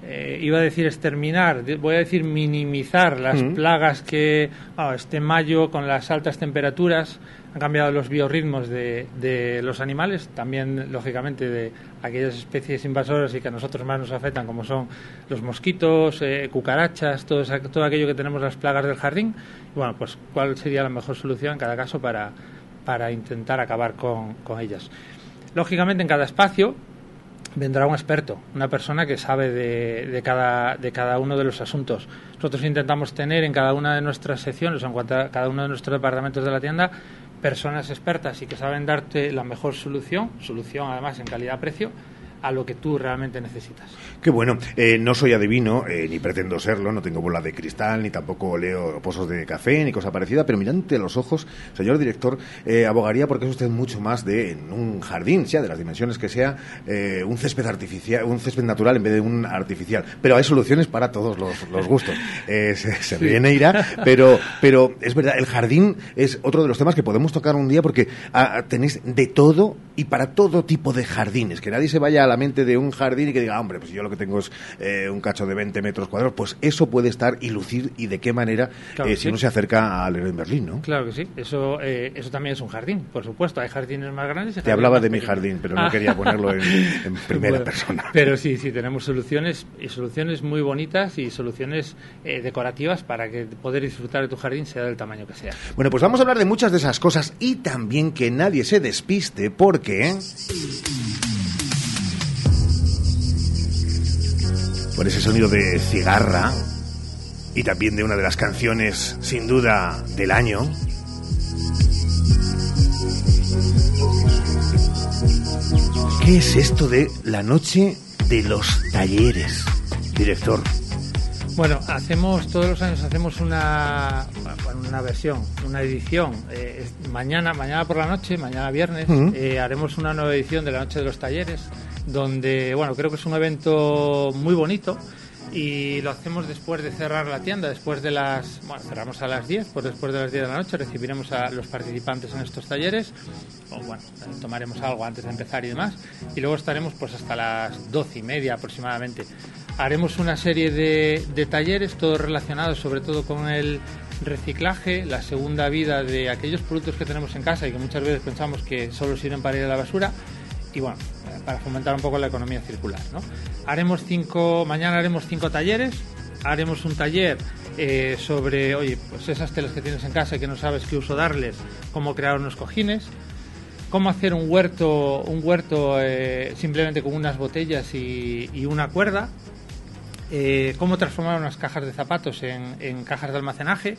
eh, iba a decir exterminar, voy a decir minimizar las plagas que ah, este mayo con las altas temperaturas han cambiado los biorritmos de, de los animales, también lógicamente de aquellas especies invasoras y que a nosotros más nos afectan como son los mosquitos, eh, cucarachas, todo, esa- todo aquello que tenemos las plagas del jardín. Y bueno, pues cuál sería la mejor solución en cada caso para, para intentar acabar con, con ellas. Lógicamente en cada espacio vendrá un experto, una persona que sabe de, de cada, de cada uno de los asuntos. Nosotros intentamos tener en cada una de nuestras secciones, en cada uno de nuestros departamentos de la tienda, personas expertas y que saben darte la mejor solución, solución además en calidad-precio, a lo que tú realmente necesitas. Qué bueno, eh, no soy adivino, eh, ni pretendo serlo, no tengo bola de cristal, ni tampoco leo pozos de café, ni cosa parecida, pero mirante los ojos, señor director, eh, abogaría porque es usted mucho más de en un jardín, sea de las dimensiones que sea, un césped artificial, un césped natural en vez de un artificial. Pero hay soluciones para todos los, los gustos. Se se Sí. ríe Neira, pero, pero es verdad, el jardín es otro de los temas que podemos tocar un día porque ah, tenéis de todo y para todo tipo de jardines. Que nadie se vaya a la mente de un jardín y que diga, "Ah, hombre, pues yo lo que tengo es eh, un cacho de 20 metros cuadrados. Pues eso puede estar y lucir y de qué manera Claro eh, si sí. uno se acerca al Leroy Merlin, ¿no? Claro que sí, eso, eh, eso también es un jardín, por supuesto. Hay jardines más grandes y Te hablaba más de mi jardín, pero no Ah. quería ponerlo en, en primera Bueno, persona. Pero sí, sí, tenemos soluciones y soluciones muy bonitas y soluciones eh, decorativas para que poder disfrutar de tu jardín sea del tamaño que sea. Bueno, pues vamos a hablar de muchas de esas cosas y también que nadie se despiste porque... Por ese sonido de cigarra y también de una de las canciones sin duda del año. ¿Qué es esto de la noche de los talleres, director? Bueno, hacemos todos los años hacemos una una versión, una edición. Eh, mañana, mañana por la noche, mañana viernes, eh, haremos una nueva edición de la noche de los talleres, donde bueno creo que es un evento muy bonito y lo hacemos después de cerrar la tienda, después de las bueno cerramos a las 10, pues después de las 10 de la noche recibiremos a los participantes en estos talleres, o bueno tomaremos algo antes de empezar y demás, y luego estaremos pues hasta las 12 y media aproximadamente. Haremos una serie de, de talleres, todos relacionados sobre todo con el reciclaje, la segunda vida de aquellos productos que tenemos en casa y que muchas veces pensamos que solo sirven para ir a la basura y bueno, para fomentar un poco la economía circular. ¿no? Haremos cinco, mañana haremos cinco talleres, haremos un taller eh, sobre, oye, pues esas telas que tienes en casa y que no sabes qué uso darles, cómo crear unos cojines, cómo hacer un huerto, un huerto eh, simplemente con unas botellas y, una cuerda, eh, cómo transformar unas cajas de zapatos en cajas de almacenaje.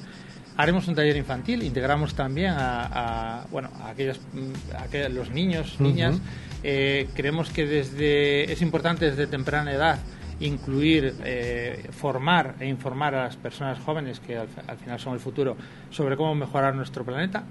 Haremos un taller infantil, integramos también a, a, bueno, a aquellas, mm, a los niños, niñas. Eh, creemos que desde es importante desde temprana edad incluir, eh, formar e informar a las personas jóvenes que al, al final son el futuro sobre cómo mejorar nuestro planeta.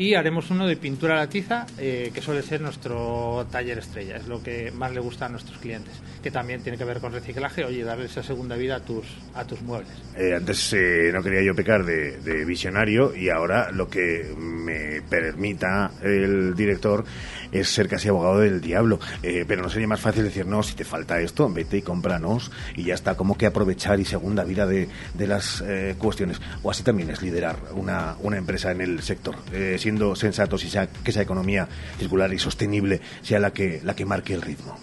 Y haremos uno de pintura a la tiza, eh, que suele ser nuestro taller estrella, es lo que más le gusta a nuestros clientes, que también tiene que ver con reciclaje, oye, darle esa segunda vida a tus, a tus muebles. Eh, antes eh, no quería yo pecar de, de visionario y ahora lo que me permita el director es ser casi abogado del diablo. Eh, pero no sería más fácil decir, no, si te falta esto, vete y cómpranos y ya está, como que aprovechar y segunda vida de, las eh, cuestiones. O así también es liderar una, una empresa en el sector, eh, siendo sensatos y sea- que esa economía circular y sostenible sea la que, la que marque el ritmo.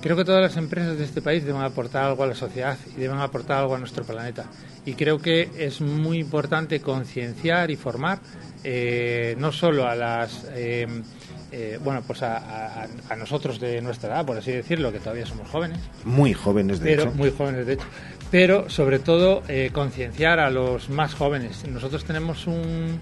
Creo que todas las empresas de este país deben aportar algo a la sociedad y deben aportar algo a nuestro planeta. Y creo que es muy importante concienciar y formar no solo a las eh, bueno pues a, a- a nosotros de nuestra edad, por así decirlo, que todavía somos jóvenes, Muy jóvenes, de pero hecho. muy jóvenes de hecho. Pero sobre todo eh, concienciar a los más jóvenes. Nosotros tenemos un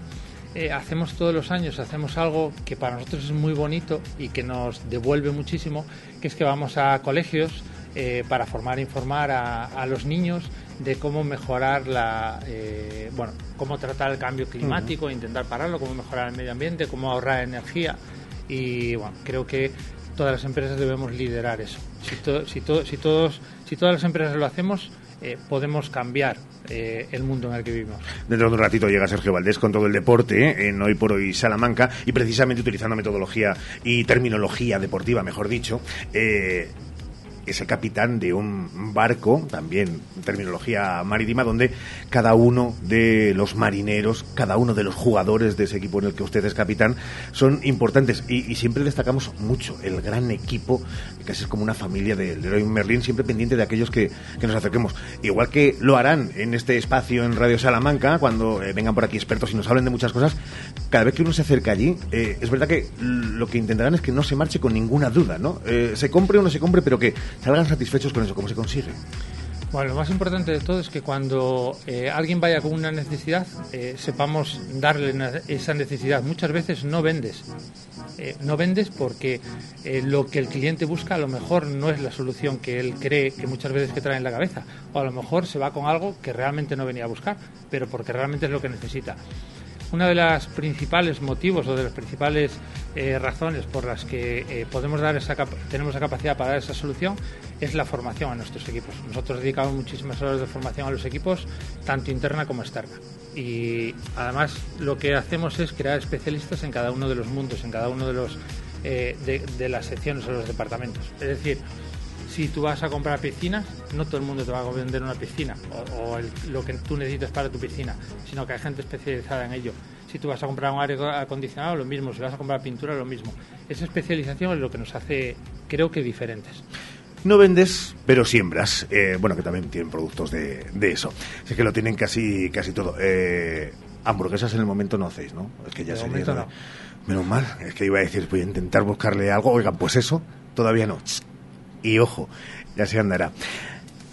eh, hacemos todos los años hacemos algo que para nosotros es muy bonito y que nos devuelve muchísimo que es que vamos a colegios eh, para formar e informar a, a los niños de cómo mejorar la eh, bueno cómo tratar el cambio climático intentar pararlo cómo mejorar el medio ambiente cómo ahorrar energía y bueno creo que todas las empresas debemos liderar eso. Si, to- si, to- si todos, si todas las empresas lo hacemos, eh, podemos cambiar eh, el mundo en el que vivimos. Dentro de un ratito llega Sergio Valdés con todo el deporte ¿eh? en Hoy por Hoy Salamanca y precisamente utilizando metodología y terminología deportiva, mejor dicho. Eh, ese capitán de un barco, también terminología marítima, donde cada uno de los marineros, cada uno de los jugadores de ese equipo en el que usted es capitán, son importantes. Y, siempre destacamos mucho el gran equipo, que casi es como una familia del Leroy Merlin, siempre pendiente de aquellos que, que nos acerquemos. Igual que lo harán en este espacio en Radio Salamanca, cuando eh, vengan por aquí expertos y nos hablen de muchas cosas, cada vez que uno se acerca allí, eh, es verdad que lo que intentarán es que no se marche con ninguna duda, ¿no? Eh, se compre o no se compre, pero que salgan satisfechos con eso. ¿Cómo se consigue? Bueno, lo más importante de todo es que cuando eh, alguien vaya con una necesidad, eh, sepamos darle esa necesidad. Muchas veces no vendes. Eh, no vendes porque lo que el cliente busca a lo mejor no es la solución que él cree que muchas veces que trae en la cabeza. O a lo mejor se va con algo que realmente no venía a buscar, pero porque realmente es lo que necesita. Una de las principales motivos o de las principales eh, razones por las que eh, podemos dar esa tenemos la capacidad para dar esa solución es la formación a nuestros equipos. Nosotros dedicamos muchísimas horas de formación a los equipos, tanto interna como externa. Y además lo que hacemos es crear especialistas en cada uno de los mundos, en cada uno de los eh, de las secciones o los departamentos. Es decir, si tú vas a comprar piscinas, no todo el mundo te va a vender una piscina o, o el- lo que tú necesitas para tu piscina, sino que hay gente especializada en ello. Si tú vas a comprar un aire acondicionado, lo mismo. Si vas a comprar pintura, lo mismo. Esa especialización es lo que nos hace, creo que, diferentes. No vendes, pero siembras. Eh, bueno, que también tienen productos de, de eso. Es que lo tienen casi casi todo. Eh, hamburguesas en el momento no hacéis, ¿no? Es que ya todo. no. Menos mal, es que iba a decir, voy a intentar buscarle algo. Oigan, pues eso, todavía no. Y ojo, ya se andará.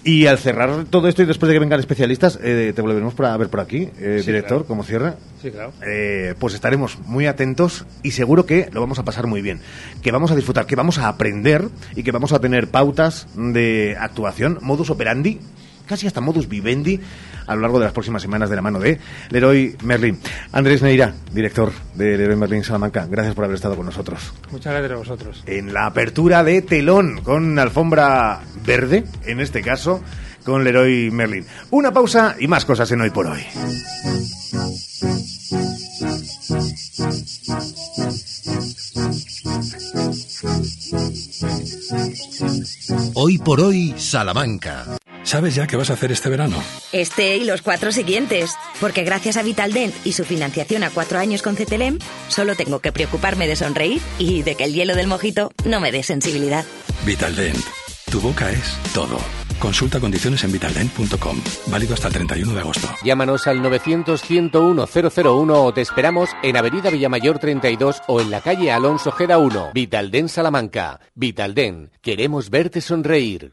Y al cerrar todo esto y después de que vengan especialistas, eh, te volveremos por- a ver por aquí, eh, Sí, director, claro. cómo cierra. Sí, claro. Eh, pues estaremos muy atentos y seguro que lo vamos a pasar muy bien, que vamos a disfrutar, que vamos a aprender y que vamos a tener pautas de actuación, modus operandi, casi hasta modus vivendi a lo largo de las próximas semanas de la mano de Leroy Merlin. Andrés Neira, director de Leroy Merlin Salamanca, gracias por haber estado con nosotros. Muchas gracias a vosotros. En la apertura de telón con alfombra verde, en este caso, con Leroy Merlin. Una pausa y más cosas en hoy por hoy. Hoy por hoy, Salamanca. ¿Sabes ya qué vas a hacer este verano? Este y los cuatro siguientes. Porque gracias a Vitaldent y su financiación a cuatro años con CTLM, solo tengo que preocuparme de sonreír y de que el hielo del mojito no me dé sensibilidad. Vitaldent. Tu boca es todo. Consulta condiciones en vitaldent.com. Válido hasta el 31 de agosto. Llámanos al 900-101-001 o te esperamos en Avenida Villamayor 32 o en la calle Alonso Gera 1. Vitalden Salamanca. Vitalden. Queremos verte sonreír.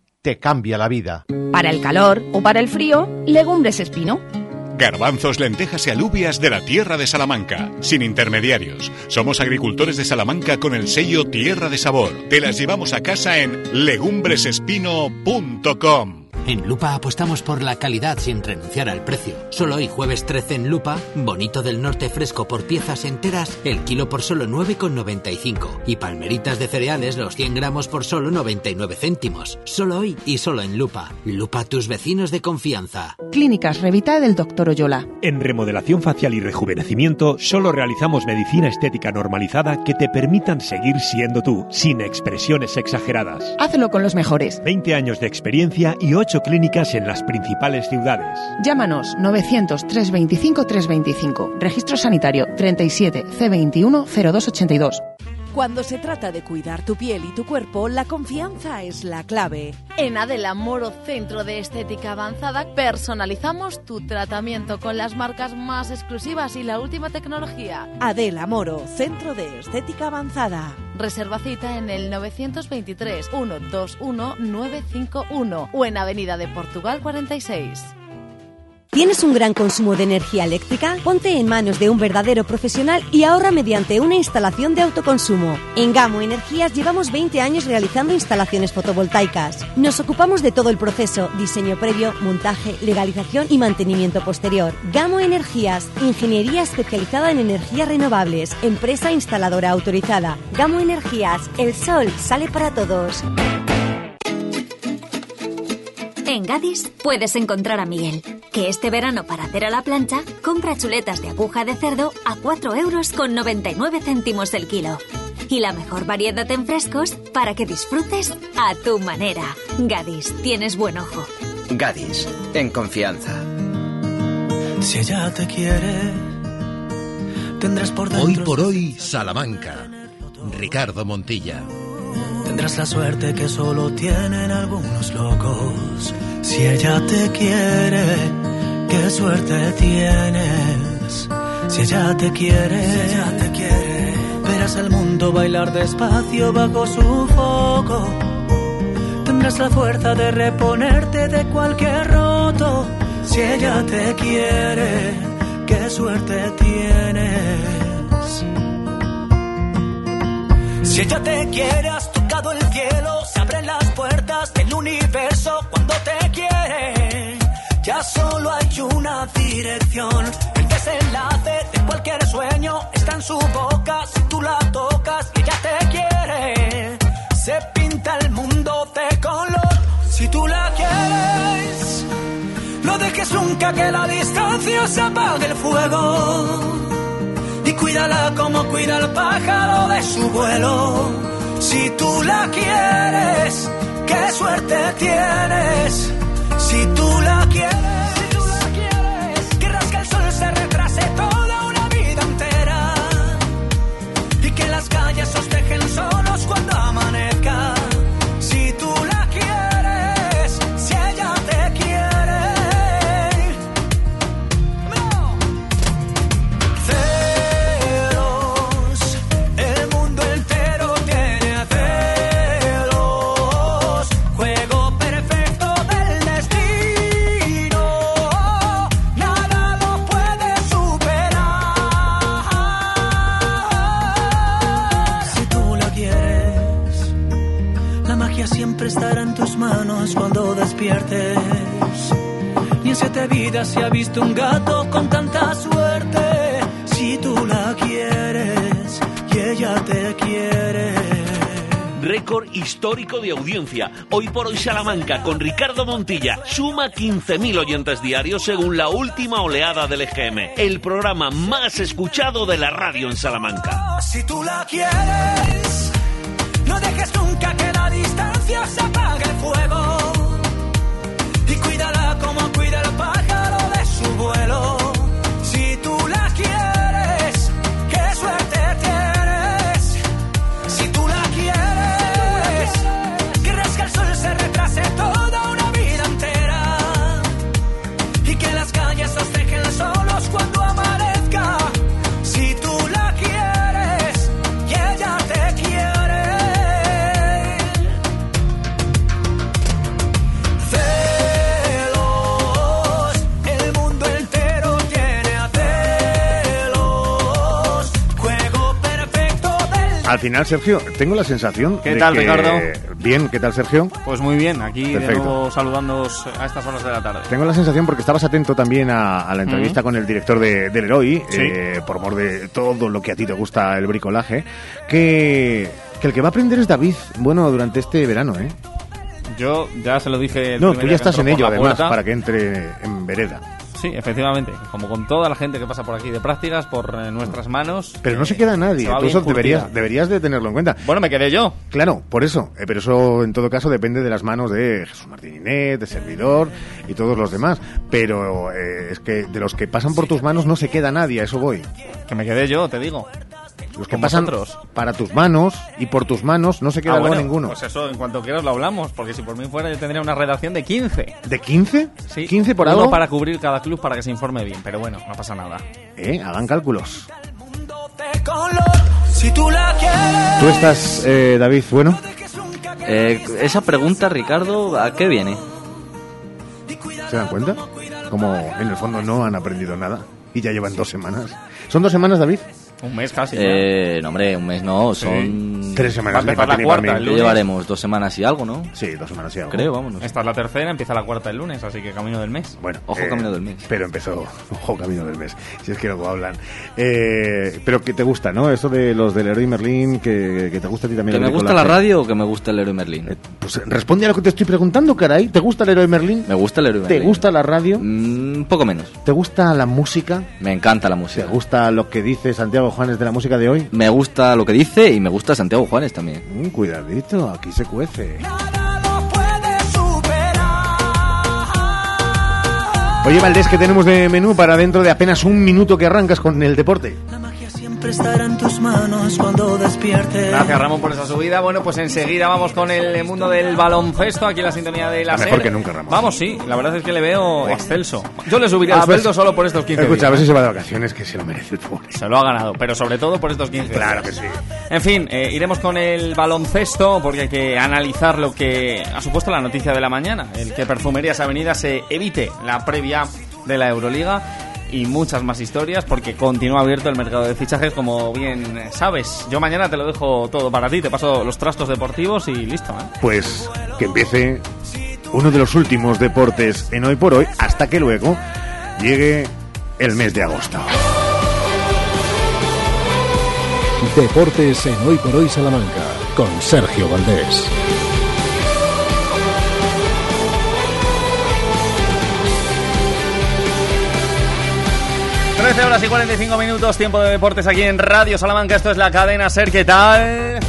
te cambia la vida. Para el calor o para el frío, legumbres espino. Garbanzos, lentejas y alubias de la tierra de Salamanca, sin intermediarios. Somos agricultores de Salamanca con el sello Tierra de Sabor. Te las llevamos a casa en legumbresespino.com. En Lupa apostamos por la calidad sin renunciar al precio. Solo hoy jueves 13 en Lupa, bonito del norte fresco por piezas enteras, el kilo por solo 9,95. Y palmeritas de cereales los 100 gramos por solo 99 céntimos. Solo hoy y solo en Lupa. Lupa tus vecinos de confianza. Clínicas Revita del Dr. Oyola. En remodelación facial y rejuvenecimiento solo realizamos medicina estética normalizada que te permitan seguir siendo tú, sin expresiones exageradas. Hazlo con los mejores. 20 años de experiencia y 8 clínicas en las principales ciudades. Llámanos 900 325 325. Registro sanitario 37 C21 0282. Cuando se trata de cuidar tu piel y tu cuerpo, la confianza es la clave. En Adela Moro Centro de Estética Avanzada personalizamos tu tratamiento con las marcas más exclusivas y la última tecnología. Adela Moro, Centro de Estética Avanzada. Reserva cita en el 923 121 951 o en Avenida de Portugal 46. ¿Tienes un gran consumo de energía eléctrica? Ponte en manos de un verdadero profesional y ahorra mediante una instalación de autoconsumo. En Gamo Energías llevamos 20 años realizando instalaciones fotovoltaicas. Nos ocupamos de todo el proceso, diseño previo, montaje, legalización y mantenimiento posterior. Gamo Energías, ingeniería especializada en energías renovables, empresa instaladora autorizada. Gamo Energías, el sol sale para todos. En Gadis puedes encontrar a Miguel, que este verano para hacer a la plancha compra chuletas de aguja de cerdo a 4 euros con 99 céntimos el kilo. Y la mejor variedad en frescos para que disfrutes a tu manera. Gadis, tienes buen ojo. Gadis, en confianza. Si ella te quiere, tendrás por dentro... Hoy por hoy, Salamanca. Ricardo Montilla. Tendrás la suerte que solo tienen algunos locos. Si ella te quiere, qué suerte tienes. Si ella te quiere, si ella te quiere, verás el mundo bailar despacio bajo su foco. Tendrás la fuerza de reponerte de cualquier roto. Si ella te quiere, qué suerte tienes. Si ella te quiere, has tocado el cielo, se abren las puertas del universo cuando te quiere. Ya solo hay una dirección, el desenlace de cualquier sueño está en su boca. Si tú la tocas, ella te quiere. Se pinta el mundo de color. Si tú la quieres, no dejes nunca que la distancia se apague el fuego cuídala como cuida el pájaro de su vuelo. Si tú la quieres, qué suerte tienes. Si tú la quieres, despiertes. Ni en siete vidas se ha visto un gato con tanta suerte. Si tú la quieres y ella te quiere. Récord histórico de audiencia. Hoy por hoy Salamanca con Ricardo Montilla suma 15.000 oyentes diarios según la última oleada del EGM. El programa más escuchado de la radio en Salamanca. Si tú la quieres, no dejes nunca que la distancia se apague el fuego. Al final, Sergio, tengo la sensación ¿Qué de tal, que- Ricardo? Bien, ¿qué tal, Sergio? Pues muy bien, aquí de Perfecto. nuevo saludándoos a estas horas de la tarde. Tengo la sensación, porque estabas atento también a, a la entrevista con el director de, del Heroi, Sí. eh, por amor de todo lo que a ti te gusta el bricolaje, que, que el que va a aprender es David, bueno, durante este verano, ¿eh? Yo ya se lo dije. el No, tú ya estás en ello, además, puerta. para que entre en vereda. Sí, efectivamente. Como con toda la gente que pasa por aquí de prácticas, por eh, nuestras manos. Pero no se queda nadie, se eso deberías, deberías de tenerlo en cuenta. Bueno, me quedé yo. Claro, por eso. Eh, pero eso, en todo caso, depende de las manos de Jesús Martín Inés, de Servidor y todos los demás. Pero eh, es que de los que pasan por tus manos no se queda nadie, a eso voy. Que me quedé yo, te digo. Los que Con pasan vosotros. para tus manos y por tus manos no se queda Ah, bueno, ninguno. Pues eso, en cuanto quieras lo hablamos, porque si por mí fuera yo tendría una redacción de 15. ¿De 15? Sí. ¿15 por Uno algo? para cubrir cada club para que se informe bien, pero bueno, no pasa nada. Eh, hagan cálculos. ¿Tú estás, eh, David, bueno? Eh, esa pregunta, Ricardo, ¿a qué viene? ¿Se dan cuenta? como en el fondo no han aprendido nada y ya llevan dos semanas. ¿Son dos semanas, David? Un mes casi. Eh, no, hombre, un mes no, son... Tres semanas. Va a empezar la cuarta, el mí. ¿Qué lunes. llevaremos? ¿Dos semanas y algo, no? Sí, dos semanas y algo. Creo, vámonos. Esta es la tercera, empieza la cuarta el lunes, así que camino del mes. Bueno, Ojo eh, camino del mes. Pero empezó, ojo camino del mes, si es que luego hablan. Eh, pero que te gusta, ¿no? Eso de los del Leroy Merlin, que, que te gusta a ti también. ¿Que me gusta la radio o que me gusta el Leroy Merlin? Pues responde a lo que te estoy preguntando, caray. ¿Te gusta el Leroy Merlin? Me gusta el Leroy ¿Te Merlin. gusta la radio? Mm, Un poco menos. ¿Te gusta la música? Me encanta la ¿Te música. gusta lo que dice Santiago Juanes de la música de hoy? Me gusta lo que dice y me gusta Santiago Juanes también. Mm, cuidadito, aquí se cuece. Oye, Valdés, ¿qué tenemos de menú para dentro de apenas un minuto que arrancas con el deporte? Siempre estará en tus manos cuando despiertes. Gracias Ramón por esa subida. Bueno, pues enseguida vamos con el mundo del baloncesto, aquí en la sintonía de la mejor SER. que nunca, Ramón. Vamos, sí, la verdad es que le veo excelso. Yo le subiría el sueldo solo por estos 15 Escucha, a ver si días. se va de vacaciones, que se lo merece el pobre. Se lo ha ganado, pero sobre todo por estos 15 Claro días. que sí. En fin, eh, iremos con el baloncesto porque hay que analizar lo que ha supuesto la noticia de la mañana, el que Perfumerías Avenida se evite la previa de la Euroliga y muchas más historias porque continúa abierto el mercado de fichajes como bien sabes. Yo mañana te lo dejo todo para ti, te paso los trastos deportivos y listo. ¿eh? Pues que empiece uno de los últimos deportes en hoy por hoy, hasta que luego llegue el mes de agosto. Deportes en Hoy por Hoy Salamanca con Sergio Valdés. 13 horas y 45 minutos, tiempo de deportes aquí en Radio Salamanca. Esto es la cadena Ser. ¿Qué tal?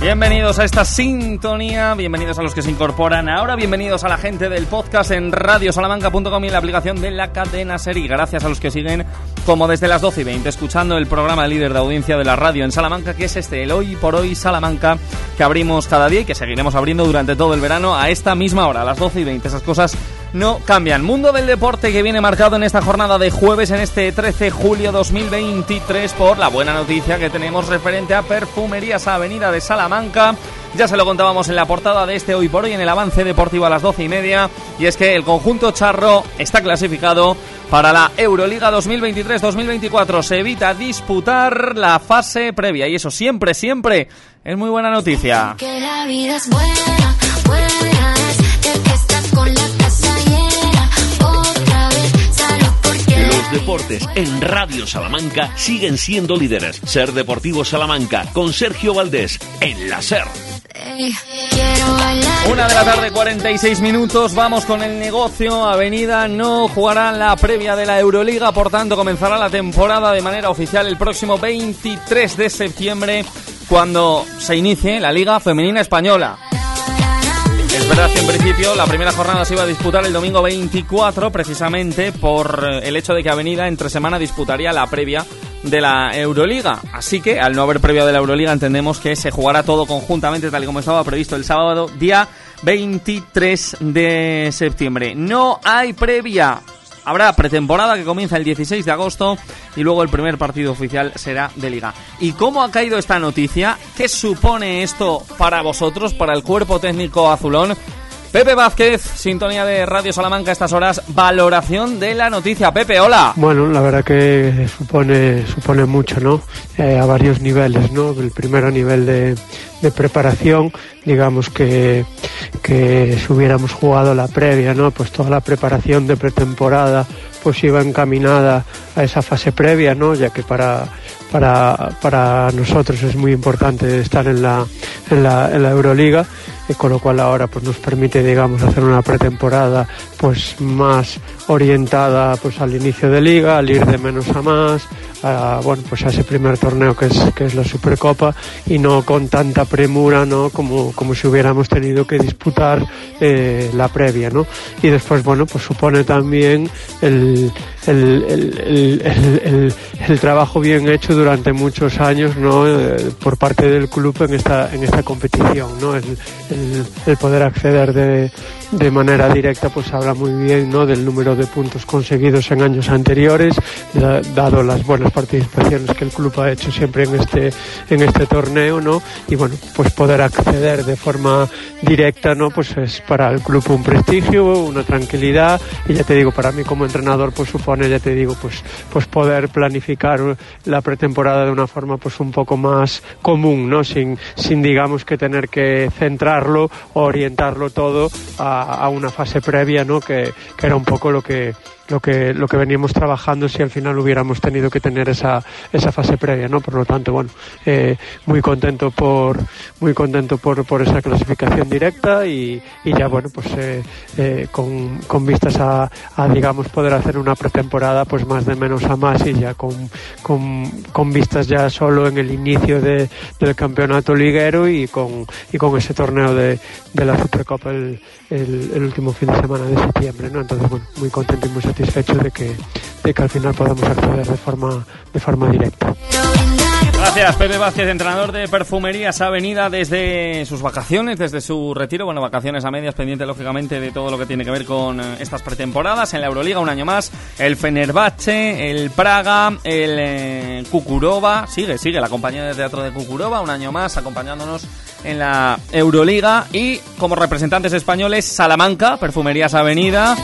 Bienvenidos a esta sintonía, bienvenidos a los que se incorporan ahora, bienvenidos a la gente del podcast en radiosalamanca.com y en la aplicación de la cadena Ser y gracias a los que siguen como desde las 12 y 20 escuchando el programa líder de audiencia de la radio en Salamanca que es este, el Hoy por Hoy Salamanca que abrimos cada día y que seguiremos abriendo durante todo el verano a esta misma hora, a las 12 y 20. Esas cosas no cambian. Mundo del deporte que viene marcado en esta jornada de jueves, en este 13 de julio 2023, por la buena noticia que tenemos referente a Perfumerías Avenida de Salamanca. Ya se lo contábamos en la portada de este hoy por hoy, en el avance deportivo a las 12 y media. Y es que el conjunto charro está clasificado para la Euroliga 2023-2024. Se evita disputar la fase previa. Y eso siempre, siempre es muy buena noticia. Que la vida es buena Deportes en Radio Salamanca siguen siendo líderes. Ser Deportivo Salamanca con Sergio Valdés en la SER. Una de la tarde, 46 minutos. Vamos con el negocio. Avenida no jugará la previa de la Euroliga, por tanto, comenzará la temporada de manera oficial el próximo 23 de septiembre, cuando se inicie la Liga Femenina Española. Es verdad que en principio la primera jornada se iba a disputar el domingo 24, precisamente por eh, el hecho de que Avenida entre semana disputaría la previa de la Euroliga. Así que, al no haber previa de la Euroliga, entendemos que se jugará todo conjuntamente, tal y como estaba previsto el sábado, día 23 de septiembre. No hay previa. Habrá pretemporada que comienza el 16 de agosto y luego el primer partido oficial será de liga. ¿Y cómo ha caído esta noticia? ¿Qué supone esto para vosotros, para el cuerpo técnico azulón? Pepe Vázquez, sintonía de Radio Salamanca a estas horas, valoración de la noticia. Pepe, hola. Bueno, la verdad que supone, supone mucho, ¿no? Eh, a varios niveles, ¿no? El primero nivel de, de preparación, digamos que, que si hubiéramos jugado la previa, ¿no? Pues toda la preparación de pretemporada pues iba encaminada a esa fase previa, ¿no? Ya que para, para, para nosotros es muy importante estar en la, en la, en la Euroliga y con lo cual ahora pues nos permite digamos hacer una pretemporada pues más orientada pues al inicio de liga, al ir de menos a más, a, bueno pues a ese primer torneo que es que es la Supercopa y no con tanta premura no como, como si hubiéramos tenido que disputar eh, la previa no y después bueno pues supone también el, el, el, el, trabajo bien hecho durante muchos años no Eh, por parte del club en esta en esta competición no el poder acceder de, de manera directa pues habla muy bien no del número de puntos conseguidos en años anteriores da- dado las buenas participaciones que el club ha hecho siempre en este en este torneo no y bueno pues poder acceder de forma directa no pues es para el club un prestigio una tranquilidad y ya te digo para mí como entrenador pues supone ya te digo pues pues poder planificar la pretemporada de una forma pues un poco más común no sin sin digamos que tener que centrarlo orientarlo todo a, a una fase previa no que, que era un poco lo que lo que lo que veníamos trabajando si al final hubiéramos tenido que tener esa esa fase previa no por lo tanto bueno eh, muy contento por muy contento por, por esa clasificación directa y, y ya bueno pues eh, eh, con, con vistas a, a, digamos poder hacer una pretemporada pues más de menos a más y ya con, con, con vistas ya solo en el inicio de, del campeonato liguero y con y con ese torneo de, de la Supercopa el, el, último fin de semana de septiembre no entonces bueno muy contento de que de que al final podamos acceder de forma de forma directa Gracias, Pepe Vázquez, entrenador de Perfumerías Avenida desde sus vacaciones, desde su retiro. Bueno, vacaciones a medias, pendiente lógicamente de todo lo que tiene que ver con eh, estas pretemporadas. En la Euroliga, un año más, el Fenerbahce, el Praga, el eh, Kukurova. Sigue, sigue la compañía de teatro de Kukurova, un año más, acompañándonos en la Euroliga. Y como representantes españoles, Salamanca, Perfumerías Avenida.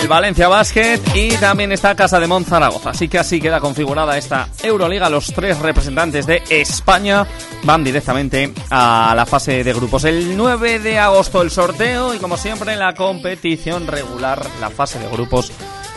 El Valencia Basket y también está Casa de Mon Zaragoza. Así que así queda configurada esta Euroliga. Los tres representantes de España van directamente a la fase de grupos. El 9 de agosto el sorteo y como siempre la competición regular, la fase de grupos,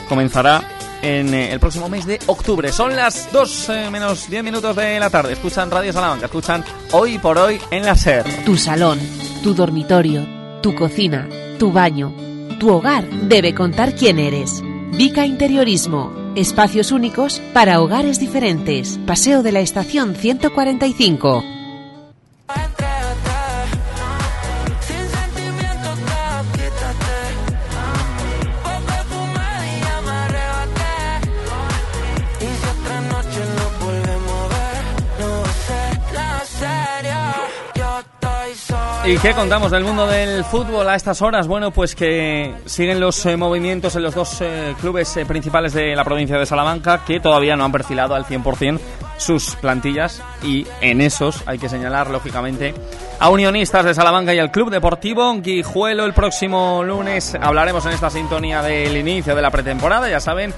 comenzará en eh, el próximo mes de octubre. Son las 2 eh, menos 10 minutos de la tarde. Escuchan Radio Salamanca, escuchan hoy por hoy en la SER. Tu salón, tu dormitorio, tu cocina, tu baño, tu hogar debe contar quién eres. Vica Interiorismo. Espacios únicos para hogares diferentes. Paseo de la Estación 145. ¿Y qué contamos del mundo del fútbol a estas horas? Bueno, pues que siguen los eh, movimientos en los dos eh, clubes eh, principales de la provincia de Salamanca que todavía no han perfilado al 100% sus plantillas y en esos hay que señalar lógicamente a Unionistas de Salamanca y al Club Deportivo Guijuelo el próximo lunes hablaremos en esta sintonía del inicio de la pretemporada, ya saben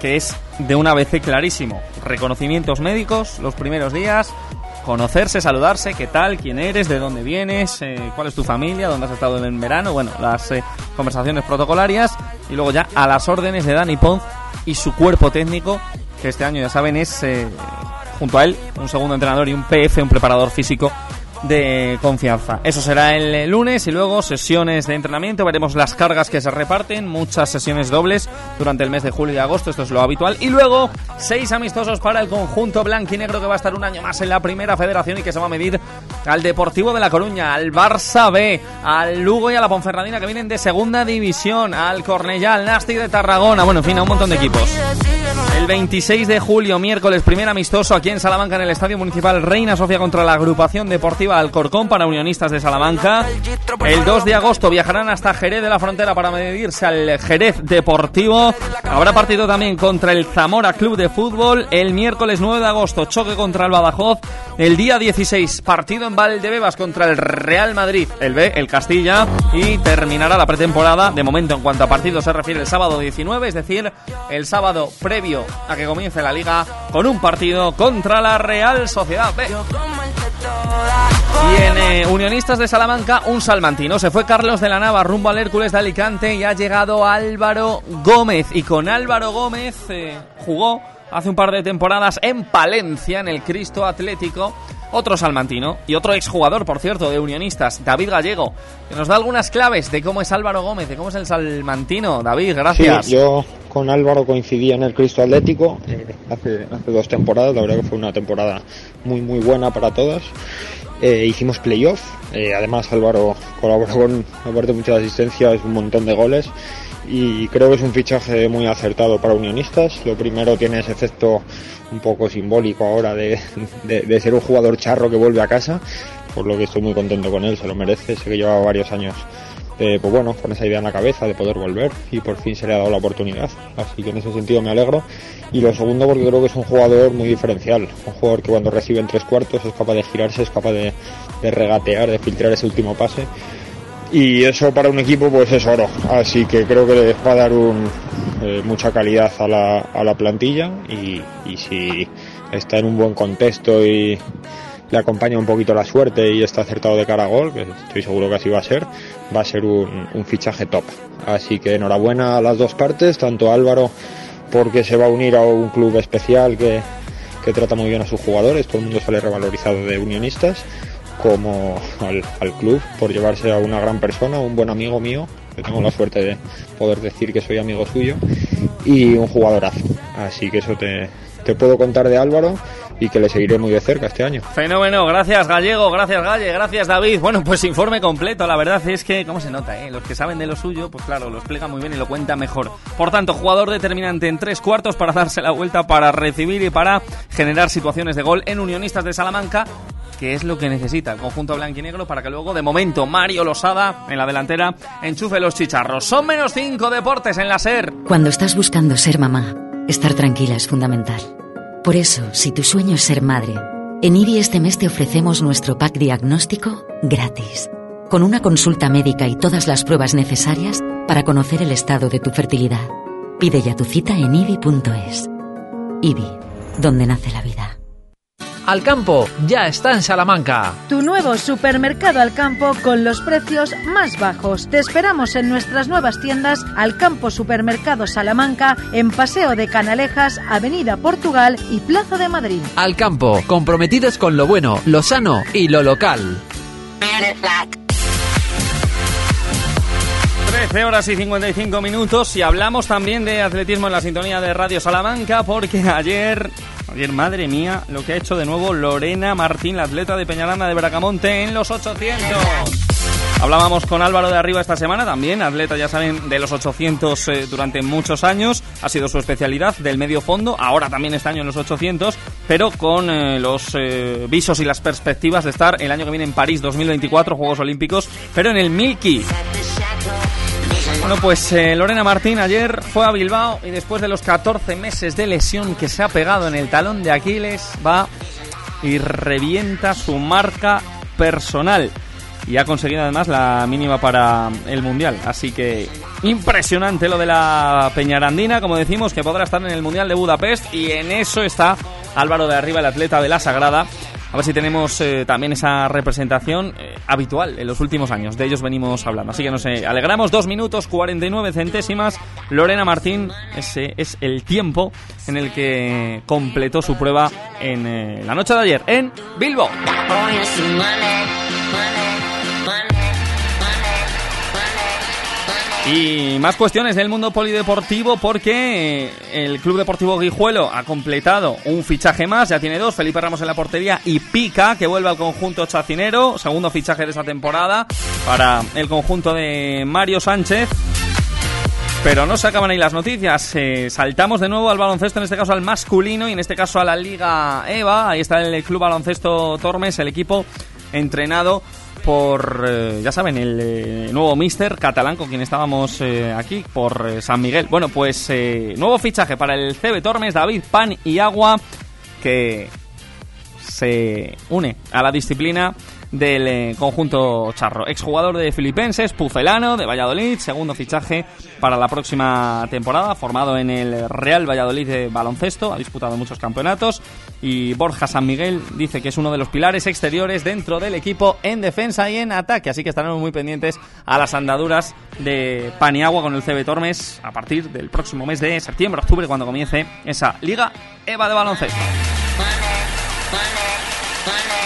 que es de una vez clarísimo. Reconocimientos médicos los primeros días, conocerse, saludarse, qué tal, quién eres, de dónde vienes, eh, cuál es tu familia, dónde has estado en verano, bueno, las eh, conversaciones protocolarias y luego ya a las órdenes de Dani Pons y su cuerpo técnico, que este año ya saben es eh, junto a él un segundo entrenador y un PF, un preparador físico de confianza. Eso será el lunes y luego sesiones de entrenamiento. Veremos las cargas que se reparten, muchas sesiones dobles durante el mes de julio y agosto, esto es lo habitual. Y luego seis amistosos para el conjunto blanquinegro que va a estar un año más en la primera federación y que se va a medir al Deportivo de La Coruña, al Barça B, al Lugo y a la Ponferradina que vienen de segunda división, al Cornellá, al Nasti de Tarragona, bueno, en fin, a un montón de equipos. El 26 de julio, miércoles, primer amistoso aquí en Salamanca en el Estadio Municipal Reina Sofía contra la agrupación deportiva Alcorcón para unionistas de Salamanca. El 2 de agosto viajarán hasta Jerez de la Frontera para medirse al Jerez Deportivo. Habrá partido también contra el Zamora Club de Fútbol. El miércoles 9 de agosto, choque contra el Badajoz. El día 16, partido en Valdebebas contra el Real Madrid, el B, el Castilla. Y terminará la pretemporada, de momento en cuanto a partidos se refiere, el sábado 19, es decir, el sábado previo a que comience la liga con un partido contra la Real Sociedad B. Y en eh, Unionistas de Salamanca, un salmantino. Se fue Carlos de la Nava rumbo al Hércules de Alicante y ha llegado Álvaro Gómez. Y con Álvaro Gómez eh, jugó hace un par de temporadas en Palencia, en el Cristo Atlético. Otro salmantino y otro exjugador, por cierto, de Unionistas, David Gallego, que nos da algunas claves de cómo es Álvaro Gómez, de cómo es el salmantino. David, gracias. Sí, yo con Álvaro coincidí en el Cristo Atlético eh, hace, hace dos temporadas, la verdad que fue una temporada muy muy buena para todas. Eh, hicimos playoff, eh, además Álvaro colaboró con, aparte de muchas asistencias, un montón de goles y creo que es un fichaje muy acertado para unionistas. Lo primero tiene ese efecto un poco simbólico ahora de, de- de ser un jugador charro que vuelve a casa, por lo que estoy muy contento con él, se lo merece, sé que llevaba varios años. eh, pues bueno, con esa idea en la cabeza de poder volver y por fin se le ha dado la oportunidad. Así que en ese sentido me alegro. Y lo segundo porque creo que es un jugador muy diferencial. Un jugador que cuando recibe en tres cuartos es capaz de girarse, es capaz de, de regatear, de filtrar ese último pase. Y eso para un equipo pues es oro. Así que creo que le va a dar un, eh, mucha calidad a la, a la plantilla y, y si está en un buen contexto y le acompaña un poquito la suerte y está acertado de cara a gol, que estoy seguro que así va a ser, va a ser un, fichaje top. Así que enhorabuena a las dos partes, tanto Álvaro porque se va a unir a un club especial que, que trata muy bien a sus jugadores, todo el mundo sale revalorizado de unionistas, como al, club por llevarse a una gran persona, un buen amigo mío, que tengo la suerte de poder decir que soy amigo suyo, y un jugadorazo. Así que eso te puedo contar de Álvaro y que le seguiré muy de cerca este año. Fenómeno, gracias Gallego, gracias Galle, gracias David. Bueno, pues informe completo, la verdad es que, ¿cómo se nota? Eh? Los que saben de lo suyo, pues claro, lo explica muy bien y lo cuenta mejor. Por tanto, jugador determinante en tres cuartos para darse la vuelta, para recibir y para generar situaciones de gol en Unionistas de Salamanca, que es lo que necesita el conjunto blanquinegro para que luego, de momento, Mario Losada en la delantera enchufe los chicharros. Son menos cinco deportes en la SER. Cuando estás buscando ser mamá, estar tranquila es fundamental. Por eso, si tu sueño es ser madre, en IBI este mes te ofrecemos nuestro pack diagnóstico gratis, con una consulta médica y todas las pruebas necesarias para conocer el estado de tu fertilidad. Pide ya tu cita en IBI.es. IBI, donde nace la vida. Alcampo ya está en Salamanca. Tu nuevo supermercado Alcampo con los precios más bajos. Te esperamos en nuestras nuevas tiendas Alcampo Supermercado Salamanca en Paseo de Canalejas, Avenida Portugal y Plaza de Madrid. Alcampo, comprometidos con lo bueno, lo sano y lo local. 13 horas y 55 minutos y hablamos también de atletismo en la sintonía de Radio Salamanca porque ayer, ayer madre mía, lo que ha hecho de nuevo Lorena Martín, la atleta de Peñaranda de Bracamonte en los 800. Hablábamos con Álvaro de Arriba esta semana, también atleta, ya saben, de los 800 eh, durante muchos años, ha sido su especialidad del medio fondo, ahora también este año en los 800, pero con eh, los eh, visos y las perspectivas de estar el año que viene en París 2024, Juegos Olímpicos, pero en el Milky. Bueno, pues eh, Lorena Martín ayer fue a Bilbao y después de los 14 meses de lesión que se ha pegado en el talón de Aquiles, va y revienta su marca personal. Y ha conseguido además la mínima para el Mundial. Así que impresionante lo de la Peñarandina, como decimos, que podrá estar en el Mundial de Budapest. Y en eso está Álvaro de Arriba, el atleta de la Sagrada. A ver si tenemos eh, también esa representación eh, habitual en los últimos años. De ellos venimos hablando. Así que nos eh, alegramos. Dos minutos 49 centésimas. Lorena Martín, ese es el tiempo en el que completó su prueba en la noche de ayer en Bilbao. Y más cuestiones del mundo polideportivo porque el Club Deportivo Guijuelo ha completado un fichaje más, ya tiene dos, Felipe Ramos en la portería y Pica, que vuelve al conjunto chacinero, segundo fichaje de esta temporada para el conjunto de Mario Sánchez. Pero no se acaban ahí las noticias. Eh, saltamos de nuevo al baloncesto, en este caso al masculino y en este caso a la Liga EVA. Ahí está el Club Baloncesto Tormes, el equipo entrenado por, eh, ya saben, el eh, nuevo mister catalán con quien estábamos eh, aquí, por San Miguel. Bueno, pues nuevo fichaje para el CB Tormes, David Pan y Agua, que se une a la disciplina del conjunto charro. Exjugador de Filipenses, Pucelano, de Valladolid, segundo fichaje para la próxima temporada, formado en el Real Valladolid de baloncesto, ha disputado muchos campeonatos y Borja San Miguel dice que es uno de los pilares exteriores dentro del equipo en defensa y en ataque, así que estaremos muy pendientes a las andaduras de Paniagua con el CB Tormes a partir del próximo mes de septiembre, octubre, cuando comience esa Liga EVA de baloncesto.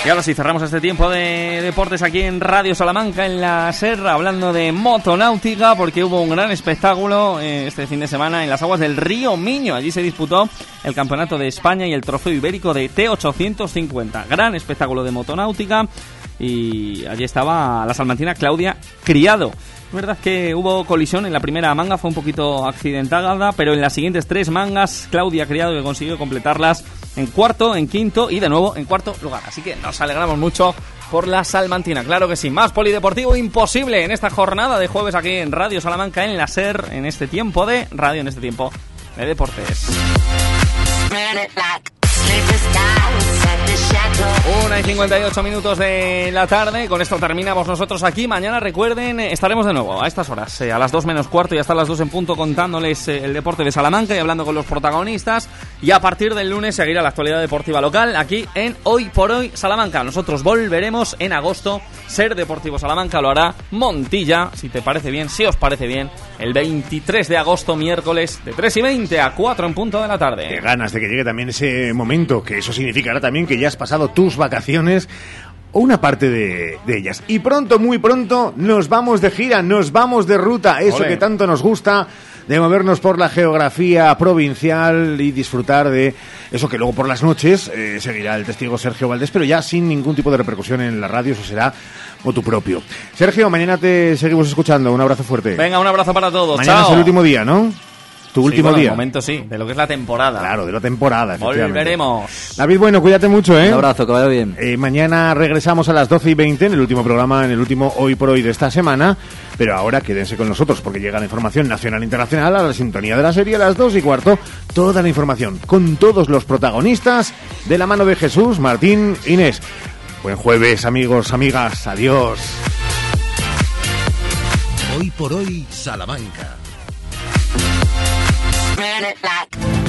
Y ahora sí, cerramos este tiempo de deportes aquí en Radio Salamanca, en la Serra, hablando de motonáutica, porque hubo un gran espectáculo eh, este fin de semana en las aguas del río Miño. Allí se disputó el Campeonato de España y el Trofeo Ibérico de T850. Gran espectáculo de motonáutica y allí estaba la salmantina Claudia Criado. Es verdad que hubo colisión en la primera manga, fue un poquito accidentada, pero en las siguientes tres mangas, Claudia Criado que consiguió completarlas en cuarto, en quinto y de nuevo en cuarto lugar. Así que nos alegramos mucho por la salmantina. Claro que sí, más polideportivo imposible en esta jornada de jueves aquí en Radio Salamanca, en la SER, en este tiempo de radio, en este tiempo de deportes. Una y 58 minutos de la tarde. Con esto terminamos nosotros aquí. Mañana, recuerden, estaremos de nuevo a estas horas, eh, a las 2 menos cuarto y hasta las 2 en punto, contándoles eh, el deporte de Salamanca y hablando con los protagonistas. Y a partir del lunes seguirá la actualidad deportiva local aquí en Hoy por Hoy Salamanca. Nosotros volveremos en agosto. Ser Deportivo Salamanca lo hará Montilla, si te parece bien, si os parece bien, el 23 de agosto, miércoles, de 3 y 20 a 4 en punto de la tarde. Qué ganas de que llegue también ese momento, que eso significará también que ya has pasado tus vacaciones o una parte de, de ellas. Y pronto, muy pronto, nos vamos de gira, nos vamos de ruta, eso que tanto nos gusta, de movernos por la geografía provincial y disfrutar de eso que luego por las noches eh, seguirá el testigo Sergio Valdés, pero ya sin ningún tipo de repercusión en la radio, eso será tu propio. Sergio, mañana te seguimos escuchando, un abrazo fuerte. Venga, un abrazo para todos. Mañana Chao. es el último día, ¿no? Tu Sí, último bueno, de día. momento sí, de lo que es la temporada. Claro, de la temporada, efectivamente. Volveremos. David, bueno, cuídate mucho, ¿eh? Un abrazo, que vaya bien. Eh, mañana regresamos a las 12 y 20 en el último programa, en el último Hoy por Hoy de esta semana. Pero ahora quédense con nosotros porque llega la información nacional e internacional a la sintonía de la serie a las 2 y cuarto. Toda la información con todos los protagonistas de la mano de Jesús, Martín, Inés. Buen jueves, amigos, amigas. Adiós. Hoy por hoy, Salamanca. burn it black.